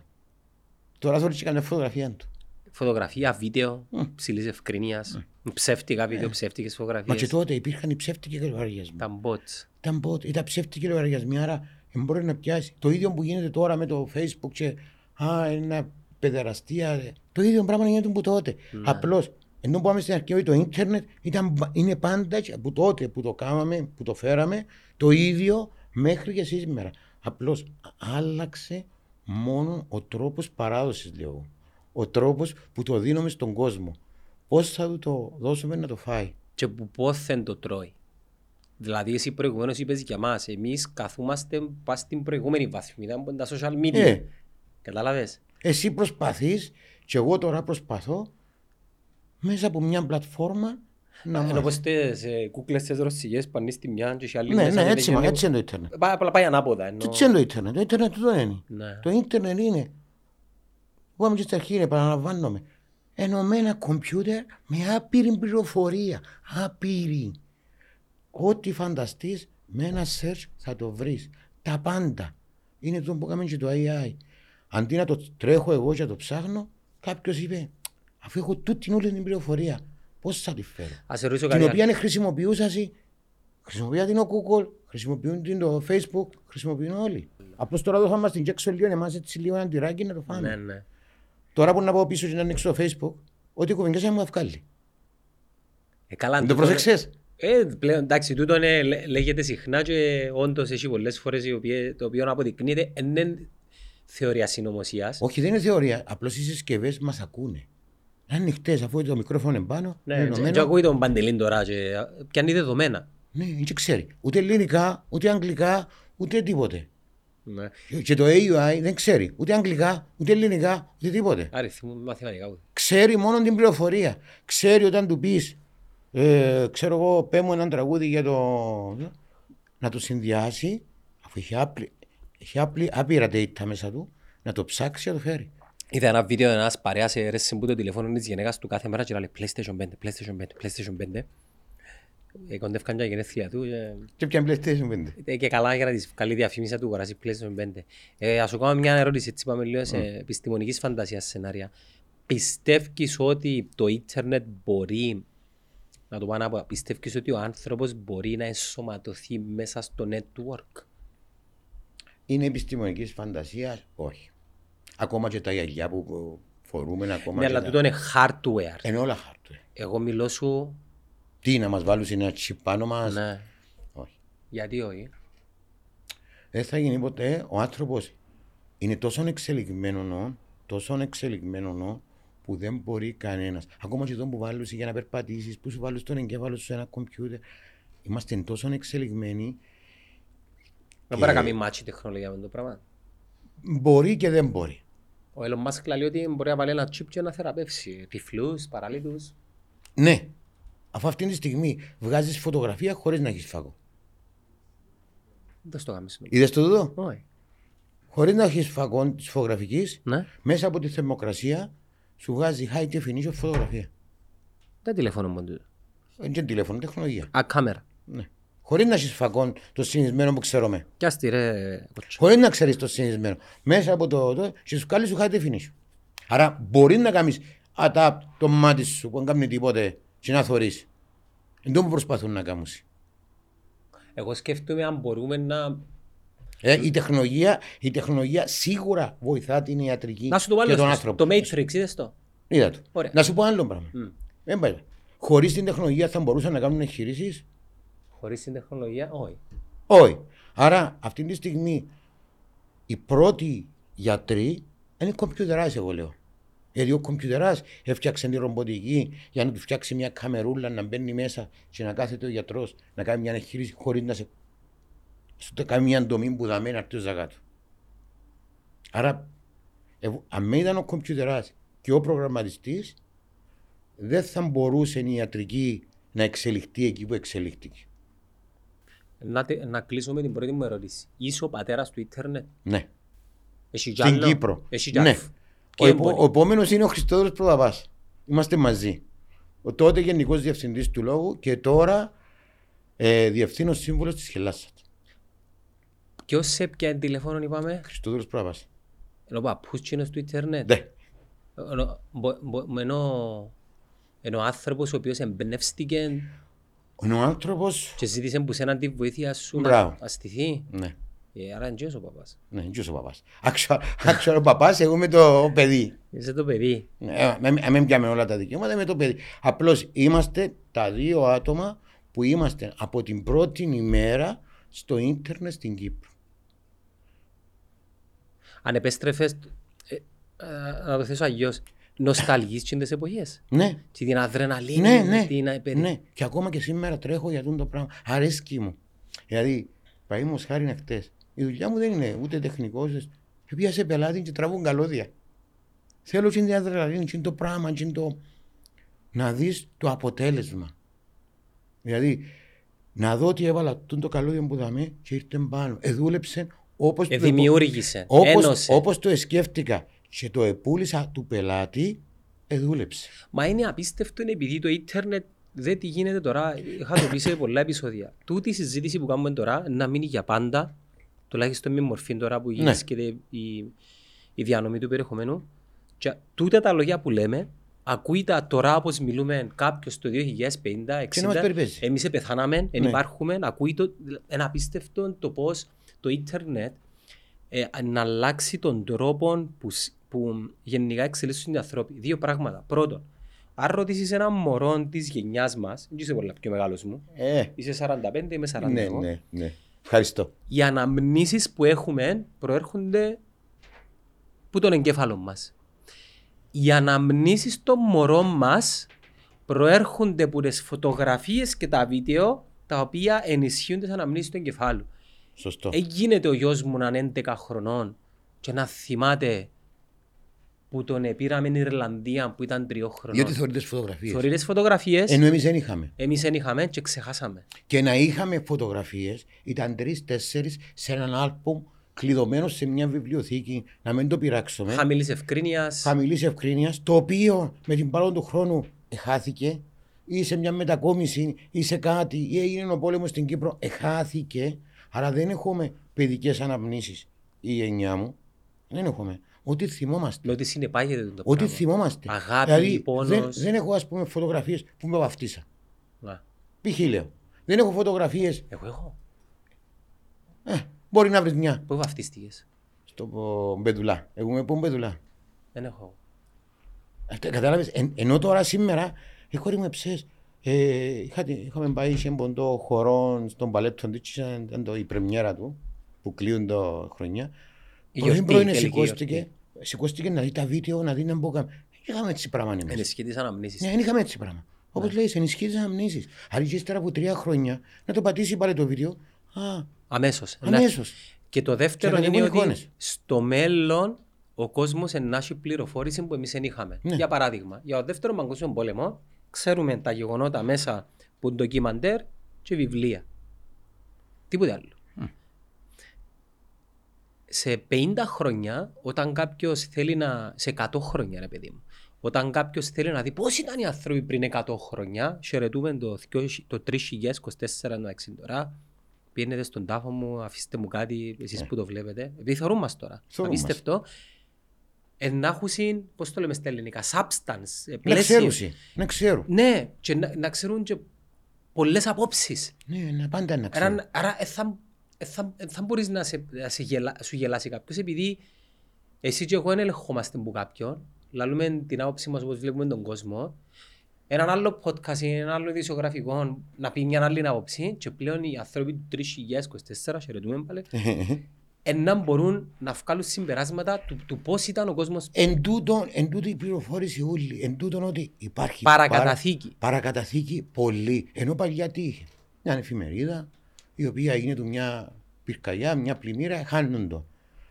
Τώρα θέλεις και κάνεις φωτογραφία του. Φωτογραφία, βίντεο, ψηλής ευκρινίας, ψεύτικα βίντεο, ψεύτικες Μα και φωτογραφίες. τότε υπήρχαν οι ψεύτικοι λογαριασμοί. Τα bots. Ήταν πότε, ήταν ψεύτικοι λογαριασμοί, άρα δεν μπορεί να πιάσει. Το ίδιο που γίνεται τώρα με το Facebook και α, ένα παιδεραστία. Το ίδιο πράγμα γίνεται που τότε. Ναι. Απλώς, ενώ πάμε στην αρχή, το ίντερνετ ήταν, είναι πάντα και από τότε που το κάναμε, που το φέραμε, το ίδιο μέχρι και σήμερα. Απλώς άλλαξε μόνο ο τρόπος παράδοσης, λέω. εγώ. Ο τρόπος που το δίνουμε στον κόσμο. Πώς θα του το δώσουμε να το φάει. Και που πόθεν το τρώει. Δηλαδή εσύ προηγουμένως είπες για μας, εμείς καθούμαστε πας στην προηγούμενη βαθμίδα που είναι τα social media. Ε. Κατάλαβες; Εσύ προσπαθείς και εγώ τώρα προσπαθώ μέσα από μια πλατφόρμα να Ενώ μάθω. πως τις ε, κούκλες τις ρωσικές πάνε στη μια και οι άλλοι Ναι, μέσα ναι, είναι έτσι, μα, γενναίου. έτσι είναι το ίντερνετ. Πάει- Απλά πάει ανάποδα. Ενώ... Τι είναι το ίντερνετ, το ίντερνετ το είναι. Ναι. Το ίντερνετ είναι, εγώ είμαι και στην αρχή, επαναλαμβάνομαι, ενωμένα κομπιούτερ με άπειρη πληροφορία. Άπειρη. Ό,τι φανταστείς με ένα search θα το βρεις. Τα πάντα. Είναι το που έκαμε και το AI. Αντί να το τρέχω εγώ και να το ψάχνω, κάποιος είπε, αφού έχω τούτη την όλη την πληροφορία, πώς θα τη φέρω; Ας σε ρωτήσω Την κάτι οποία άλλο. είναι χρησιμοποιούσα, χρησιμοποιεί την ο Google, χρησιμοποιούν την το Facebook, χρησιμοποιούν όλοι. Απλώς τώρα εδώ θα είμαστε στην Jackson λίγο, εμάς έτσι λίγο ένα τυράκι να το φάμε. Ναι, ναι. Τώρα που να πάω πίσω και να ανοίξω το Facebook, ό,τι κουβεντιάσα μου βγάλει. Ε, καλά, Δεν το τούτο- πρόσεξες. Ε, πλέον εντάξει, τούτο είναι, λέ- λέγεται συχνά και όντως έχει πολλές φορές οι οποίες- το οποίο αποδεικνύεται εν είναι θεωρίας συνωμοσίας. Όχι, δεν είναι θεωρία. Απλώς οι συσκευές μας ακούνε. Είναι ανοιχτές αφού το μικρόφωνο είναι πάνω. Ναι, είναι και- ενωμένο. και ακούει τον Παντελήν τώρα και πιάνει δεδομένα. Ναι, δεν ξέρει. Ούτε ελληνικά, ούτε αγγλικά, ούτε τίποτε. Ναι. Και το AUI δεν ξέρει. Ούτε αγγλικά, ούτε ελληνικά, ούτε τίποτε. Αριθμού μαθηματικά. ούτε. Ξέρει μόνο την πληροφορία. Ξέρει όταν του πεις, ε, ξέρω εγώ, πέ μου έναν τραγούδι για το. να το συνδυάσει, αφού έχει, άπλη, έχει άπλη, άπειρα data μέσα του, να το ψάξει και να το φέρει. Είδα ένα βίντεο ένας παρέας αίρεσε που το τηλέφωνο της γυναίκας του κάθε μέρα και λέει PlayStation 5, PlayStation 5, PlayStation 5. Ε, κοντεύκαν και τα γενέθλια του και- Και πιαν PlayStation 5. ε, και καλά για να της καλή διαφήμιση να του αγοράσει PlayStation 5. Ε, ας σου κάνω μια ερώτηση, έτσι πάμε λίγο σε επιστημονικής φαντασίας σενάρια. Πιστεύεις ότι το ίντερνετ μπορεί να το πάω να πω, πιστεύεις ότι ο άνθρωπος μπορεί να ενσωματωθεί μέσα στο network; Είναι επιστημονικής φαντασίας, όχι. Ακόμα και τα γυαλιά που που φορούμε, ακόμα. Ναι, και αλλά τα- τούτο είναι hardware. Είναι όλα hardware. Εγώ μιλώ σου, Τι να μας βάλουν ένα chip πάνω μας; ναι, Όχι. γιατί όχι; Δεν θα γίνει ποτέ. Ο άνθρωπος είναι τόσο εξελιγμένο, τόσο εξελιγμένο που δεν μπορεί κανένας. Ακόμα και εδώ που βάλουν για να περπατήσεις, που σου βάλουν στον εγκέφαλο σου σε ένα κομπιούτερ. Είμαστε τόσο εξελιγμένοι. Δεν μπορεί να κάνει μάτσι τεχνολογία με το πράγμα. Μπορεί και δεν μπορεί. Ο Elon Musk λέει ότι μπορεί να βάλει ένα chip και να θεραπεύσει τυφλούς, παράλυτους. Ναι. Αφού αυτή τη στιγμή βγάζεις φωτογραφία χωρίς να έχεις φακό. Δεν στο κάνεις. Είδες το εδώ. Όχι. Χωρίς να έχεις φαγό της φωτογραφικής, Ναι. μέσα από τη θερμοκρασία σου βγάζει high definition φωτογραφία. Δεν τηλέφωνο μου τούτο. Είναι και τηλέφωνο, τεχνολογία. Α, κάμερα. Ναι. Χωρίς να έχεις φαγό το συνηθισμένο που ξέρουμε. Κι ας τη ρε κοτσό. Χωρίς να ξέρεις το συνηθισμένο. Μέσα από το. το και σου κάλει σου high definition. Άρα μπορείς να κάνεις adapt το μάτι σου που δεν κάνει τίποτε και να θωρείς. Δεν το που προσπαθούν να κάνουν. Εγώ σκέφτομαι αν μπορούμε να... Ε, η, τεχνολογία, η τεχνολογία σίγουρα βοηθά την ιατρική Να σου το και τον βάλω άνθρωπο. στο το Matrix, είδες το; Είδα το. Ωραία. Να σου πω άλλο πράγμα. Δεν πάει. Χωρίς την τεχνολογία θα μπορούσαν να κάνουν εγχειρήσεις; Χωρίς την τεχνολογία, όχι. Όχι. Άρα αυτή τη στιγμή οι πρώτοι γιατροί είναι κομπιουτεράς εγώ λέω. Γιατί ο κομπιουτεράς έφτιαξε τη ρομποτική για να του φτιάξει μια καμερούλα να μπαίνει μέσα και να κάθεται ο γιατρός να κάνει μια εγχείρηση χωρίς να σε... Σου το κάνει μια ντομή που δαμένη να έρθει ο ζαγάτου. Άρα, εγώ- αν με ήταν ο κομπιουτεράς και ο προγραμματιστής, δεν θα μπορούσε η ιατρική να εξελιχθεί εκεί που εξελίχθηκε. Να, τε- να κλείσω με την πρώτη μου ερώτηση. Είσαι ο πατέρας του ίντερνετ; Ναι. Έχει κι Στην άλλο; Κύπρο. Έχει κι Ναι. άλλο. Ο, Και επο, μπορεί. ο επόμενος είναι ο Χριστόδουλο Προδαπάς. Είμαστε μαζί. Ο τότε Γενικός Διευθυντής του Λόγου και τώρα ε, Διευθύνων Σύμβουλος της Χελάσσα. Ποιος σε ποια τηλέφωνο είπαμε; Χριστόδουλο Προδαπά. Είναι ο παππούς τσίνος του ίντερνετ. Ναι. Ενώ- μπο- μπο- Ενώ ενώ ο άνθρωπος ο οποίος εμπνεύστηκε Ο άνθρωπο. και ζήτησε που σέναν τη βοήθεια σου Μπράβο. να αστηθεί. Ναι. Ε, άρα είναι και ο παπάς. Ναι, είναι ο παπάς. Άξιο ο παπάς, εγώ είμαι το παιδί. Είσαι το παιδί. Ε, με- με- με πιάμε όλα τα δικαιώματα, είμαι το παιδί. Απλώς είμαστε τα δύο άτομα που είμαστε από την πρώτη ημέρα στο ίντερνετ στην Κύπρο. Αν επέστρεφες, ε, ε, να το θέσω αλλιώς, νοσταλγείς και τις εποχές. Ναι, Και την αδρεναλίνη, Ναι, ναι, την απερι... ναι. Και ακόμα και σήμερα τρέχω για αυτό το πράγμα. Αρέσκει μου. Δηλαδή, παραδείγματο χάρη είναι χτε. Η δουλειά μου δεν είναι ούτε τεχνικός. Πήγα σε πελάτη και τραβούν καλώδια. Θέλω και την αδρεναλίνη, και το πράγμα, και το... να δεις το αποτέλεσμα. Δηλαδή, να δω ότι έβαλα τούτο το καλώδιο που δαμε και ήρθε πάνω. Εδούλεψε όπως Ε, δημιούργησε, όπως, ένωσε. όπως το σκέφτηκα και το επούλησα του πελάτη, εδούλεψε. Μα είναι απίστευτο είναι επειδή το ίντερνετ δεν τι γίνεται τώρα. Είχα το πει σε πολλά επεισόδια. Τούτη η συζήτηση που κάνουμε τώρα να μείνει για πάντα, τουλάχιστον με μορφή τώρα που γίνεται η, η διανομή του περιεχομένου. Και τούτα τα λόγια που λέμε, ακούει τα τώρα όπως μιλούμε κάποιος το 2050, Και να μας 60, περιπέζει. εμείς πεθάναμε, δεν Ναι. υπάρχουμε, ακούει το, ένα απίστευτο το πώς το ίντερνετ ε, να αλλάξει τον τρόπο που, σ- που γενικά εξελίσσουν οι άνθρωποι. Δύο πράγματα. Πρώτον, αν ρωτήσεις έναν μωρό της γενιάς μας, δεν είσαι πολλά πιο μεγάλος μου, Ε, είσαι 45, είμαι 40 ναι, εγώ, ναι, ναι. Ευχαριστώ. οι αναμνήσεις που έχουμε προέρχονται που τον εγκέφαλο μας. οι αναμνήσεις των μωρών μας προέρχονται από τις φωτογραφίες και τα βίντεο τα οποία ενισχύουν τις αναμνήσεις του εγκεφάλου. Σωστό. Ε, γίνεται ο γιος μου να είναι 11 χρονών και να θυμάται που τον επήραμε στην Ιρλανδία που ήταν τριών χρονών. Γιατί θεωρεί τις φωτογραφίες; Θεωρεί τις φωτογραφίες, Ενώ εμείς δεν είχαμε. εμείς δεν είχαμε και ξεχάσαμε. Και να είχαμε φωτογραφίες, ήταν τρει-τέσσερι σε έναν άλμπουμ κλειδωμένο σε μια βιβλιοθήκη, να μην το πειράξουμε. Χαμηλής ευκρίνειας, Χαμηλής ευκρίνειας, το οποίο με την παρόν του χρόνου εχάθηκε, ή σε μια μετακόμιση, ή σε κάτι, ή έγινε ο πόλεμος στην Κύπρο, εχάθηκε. Άρα δεν έχουμε παιδικές αναμνήσεις η γενιά μου. Δεν έχουμε. Ό,τι θυμόμαστε. με ότι συνεπάγεται το Ό,τι πράγμα. θυμόμαστε. Αγάπη, δηλαδή, πόνος. δεν, δεν έχω ας πούμε φωτογραφίες που με βαφτίσα. Να. Π.χ. λέω. Δεν έχω φωτογραφίες. Εγώ έχω. Ε, μπορεί να βρεις μια. Πού βαφτίστηκες; Στο πο- Μπεδουλά. Εγώ με πω Μπεδουλά. Δεν έχω. Αυτό κατάλαβες. Εν, ενώ τώρα σήμερα η κόρη μου εψές. Ε, είχα, είχαμε πάει σε ποντό χορό στον Παλέπτον της, ήταν το, η πρεμιέρα του που κλείουν το χρονιά. Η Πρωί γιορτή, πρωί τελική σηκώστηκε, γιορτή. σηκώστηκε να δει τα βίντεο, να δει να μπω καν. Είχαμε έτσι πράγμα εμείς. Ενισχύει τις αναμνήσεις. Ναι, δεν είχαμε έτσι πράγμα. Όπω λέει, ενισχύει τι αναμνήσεις. Άρα και ύστερα από τρία χρόνια να το πατήσει πάλι το βίντεο. Α, Αμέσως. αμέσω. Και το δεύτερο Και να είναι ανεβούν ότι εικόνες. στο μέλλον ο κόσμο ενάχει πληροφόρηση που εμεί δεν είχαμε. Ναι. Για παράδειγμα, για το δεύτερο παγκόσμιο πόλεμο, ξέρουμε τα γεγονότα μέσα που είναι ντοκιμαντέρ και βιβλία. Τίποτε άλλο. Σε 50 χρόνια, όταν κάποιος θέλει να. σε 100 χρόνια, ρε παιδί μου, όταν κάποιος θέλει να δει πώ ήταν οι άνθρωποι πριν 100 χρόνια, χαιρετούμε το, 2000 το 3024 το 60 τώρα. Πιένετε στον τάφο μου, αφήστε μου κάτι, εσείς που το βλέπετε. Επειδή θεωρούν μας τώρα. Θεωρούν μας. Απίστευτο. Εν να έχουν, πώς το λέμε στα ελληνικά, substance, ε, Να πλαίσιο. ξέρουν. Να ξέρουν. Ναι, και να, να ξέρουν και πολλές απόψεις. Ναι, να πάντα να Άρα, ξέρουν. άρα ε, θα, ε, θα, ε, θα μπορείς να, σε, να σε γελά, σου γελάσει κάποιος επειδή εσύ και εγώ δεν ελεγχόμαστε από κάποιον. Λαλούμε την άποψη μας όπως βλέπουμε τον κόσμο. Έναν άλλο podcast ή ένα άλλο ειδησιογραφικό να πει μια άλλη άποψη και πλέον οι άνθρωποι του 3024, χαιρετούμε πάλι, εν να μπορούν να βγάλουν συμπεράσματα του, του πώς ήταν ο κόσμος Εν τούτο, εν τούτο η πληροφόρηση όλη, εν τούτο ότι υπάρχει παρακαταθήκη. παρα- παρακαταθήκη πολύ. Ενώ παλιά τι είχε; Μια εφημερίδα η οποία έγινε του μια πυρκαγιά, μια πλημμύρα, χάνουν το.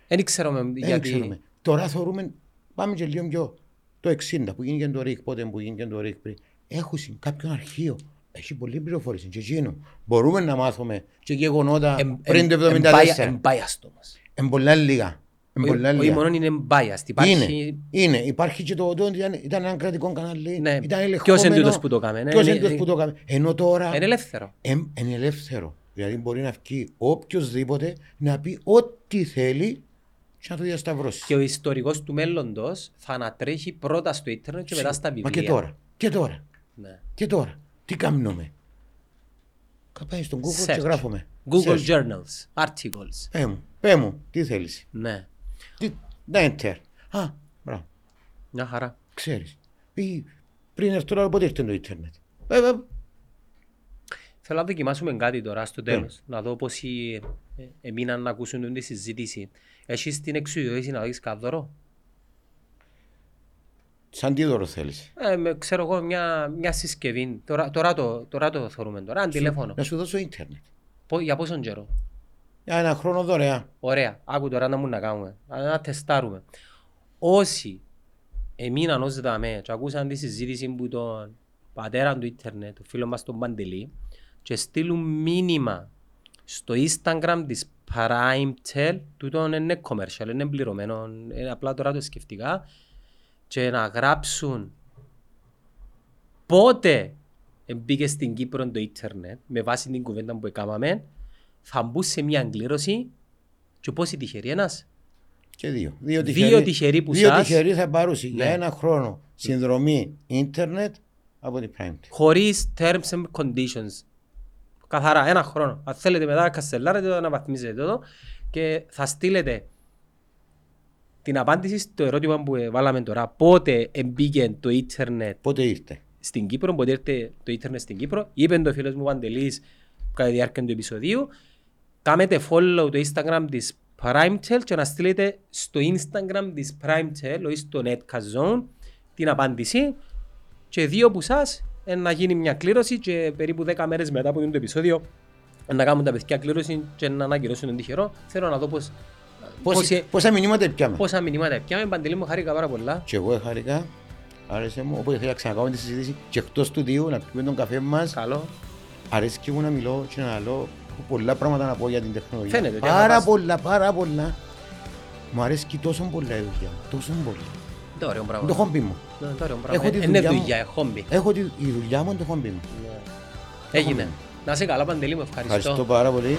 Δεν ξέρουμε Δεν γιατί... ξέρουμε. Τώρα θεωρούμε, πάμε και λίγο πιο το 60 που γίνηκε το ΡΙΚ, πότε που γίνηκε το ΡΙΚ πριν. Έχουν κάποιον αρχείο. Έχει πολλή πληροφόρηση. Και εκείνο. Μπορούμε να μάθουμε και γεγονότα Εμ- πριν το εμ- 1974. εμπάια- Εμπάιαστο όμως. Εν πολλά λίγα. Εν πολλά Όχι λίγα. μόνο είναι biased. Υπάρχει... Είναι, είναι. Υπάρχει και το ότι ήταν, ήταν ένα κρατικό κανάλι. Ναι. Ήταν ελεγχόμενο. Ποιος είναι τούτος που το κάμε, ναι. Ποιος Είναι- είναι τούτος που το κάμε. Ενώ τώρα Είναι ελεύθερο. εμ- είναι ελεύθερο. Δηλαδή μπορεί να βγει οποιοδήποτε να πει ό,τι θέλει και να το διασταυρώσει. Και ο ιστορικός του μέλλοντος θα ανατρέχει πρώτα στο ίντερνετ και μετά στα βιβλία. Μα και τώρα. Και τώρα. Ναι. Και τώρα. Τι κάνουμε. Καπάει στον Google και Search. γράφουμε. Google Search. Journals, articles. Πέ μου, πέ μου, τι θέλεις; Ναι, Τι, να enter. Α, μπράβο, μια χαρά. ξέρεις. Ή, πριν έρθω τώρα πότε ήρθε το ίντερνετ; Ε, ε, Θέλω να δοκιμάσουμε κάτι τώρα στο Ναι. τέλος. Να δω πόσοι ε, εμείναν να ακούσουν τη συζήτηση. Έχεις την εξουσιοδότηση να δεις κάτι δώρο; Σαν τι δώρο θέλεις; Ε, με, ξέρω εγώ μια, μια συσκευή. Τώρα, τώρα, το, τώρα το θεωρούμε τώρα. Ένα τηλέφωνο. Να σου δώσω ίντερνετ. Πο- για πόσον καιρό; Για ένα χρόνο δωρεά. Ωραία. Άκου τώρα να μου να κάνουμε. Να, να τεστάρουμε. Όσοι εμείναν ως δαμέ και ακούσαν τη συζήτηση που τον πατέρα του ίντερνετ, τον φίλος μας τον Παντελή, και στείλουν μήνυμα στο Instagram της PrimeTel, τούτο είναι commercial, είναι πληρωμένο, είναι απλά τώρα το σκεφτικά, και να γράψουν πότε μπήκε στην Κύπρο το ίντερνετ, με βάση την κουβέντα που έκαναμε, θα μπουν σε μια εγκλήρωση και πόσοι τυχεροί ένας; Και δύο. Δύο Δύο τυχεροί που δύο σας- τυχεροί θα πάρουν για Ναι. ένα χρόνο συνδρομή ίντερνετ από την Prime. χωρίς terms and conditions. Καθαρά, ένα χρόνο. Αν θέλετε μετά καστελάρετε το, αναβαθμίζετε το και θα στείλετε την απάντηση στο ερώτημα που ε, βάλαμε τώρα. Πότε μπήκε το ίντερνετ Πότε ήρθε; στην Κύπρο, πότε ήρθε το ίντερνετ στην Κύπρο. Είπε το φίλος μου Παντελής κατά τη διάρκεια του επεισοδίου. Κάμετε follow το Instagram της PrimeTel και να στείλετε στο Instagram της PrimeTel ή στο Netcast Zone την απάντηση και δύο που σας ε, να γίνει μια κλήρωση και περίπου 10 μέρες μετά από το επεισόδιο ε, να κάνουν τα παιδιά κλήρωση και να ανακοινώσουν τον τυχερό. Θέλω να δω πώς, Πόση- πόση- Πόσα μηνύματα πιάμε. πόσα μηνύματα πιάμε. Παντελή μου χάρηκα πάρα πολλά. Και εγώ χάρηκα. Άρεσε μου. Οπότε θέλω να ξανακάμε τη συζήτηση και εκτός του δύο να πιούμε τον καφέ μας. Καλό. Αρέσει και εγώ να μιλώ και να λέω έχω πολλά πράγματα να πω για την τεχνολογία. Φαίνεται, και Πάρα αγαπάς. πολλά, πάρα πολλά. Μου αρέσει και τόσο πολλά η δουλειά. Τόσο πολλά. Το ωραίο Είναι πράγμα. το χόμπι μου. Ναι, το ωραίο Έχω πράγμα. τη Ε, Είναι δουλειά μου. δουλειά, ε, χόμπι. Έχω τη, η δουλειά μου είναι το χόμπι μου. Έγινε. Να είσαι καλά Παντελή μου, ευχαριστώ. Ευχαριστώ πάρα πολύ.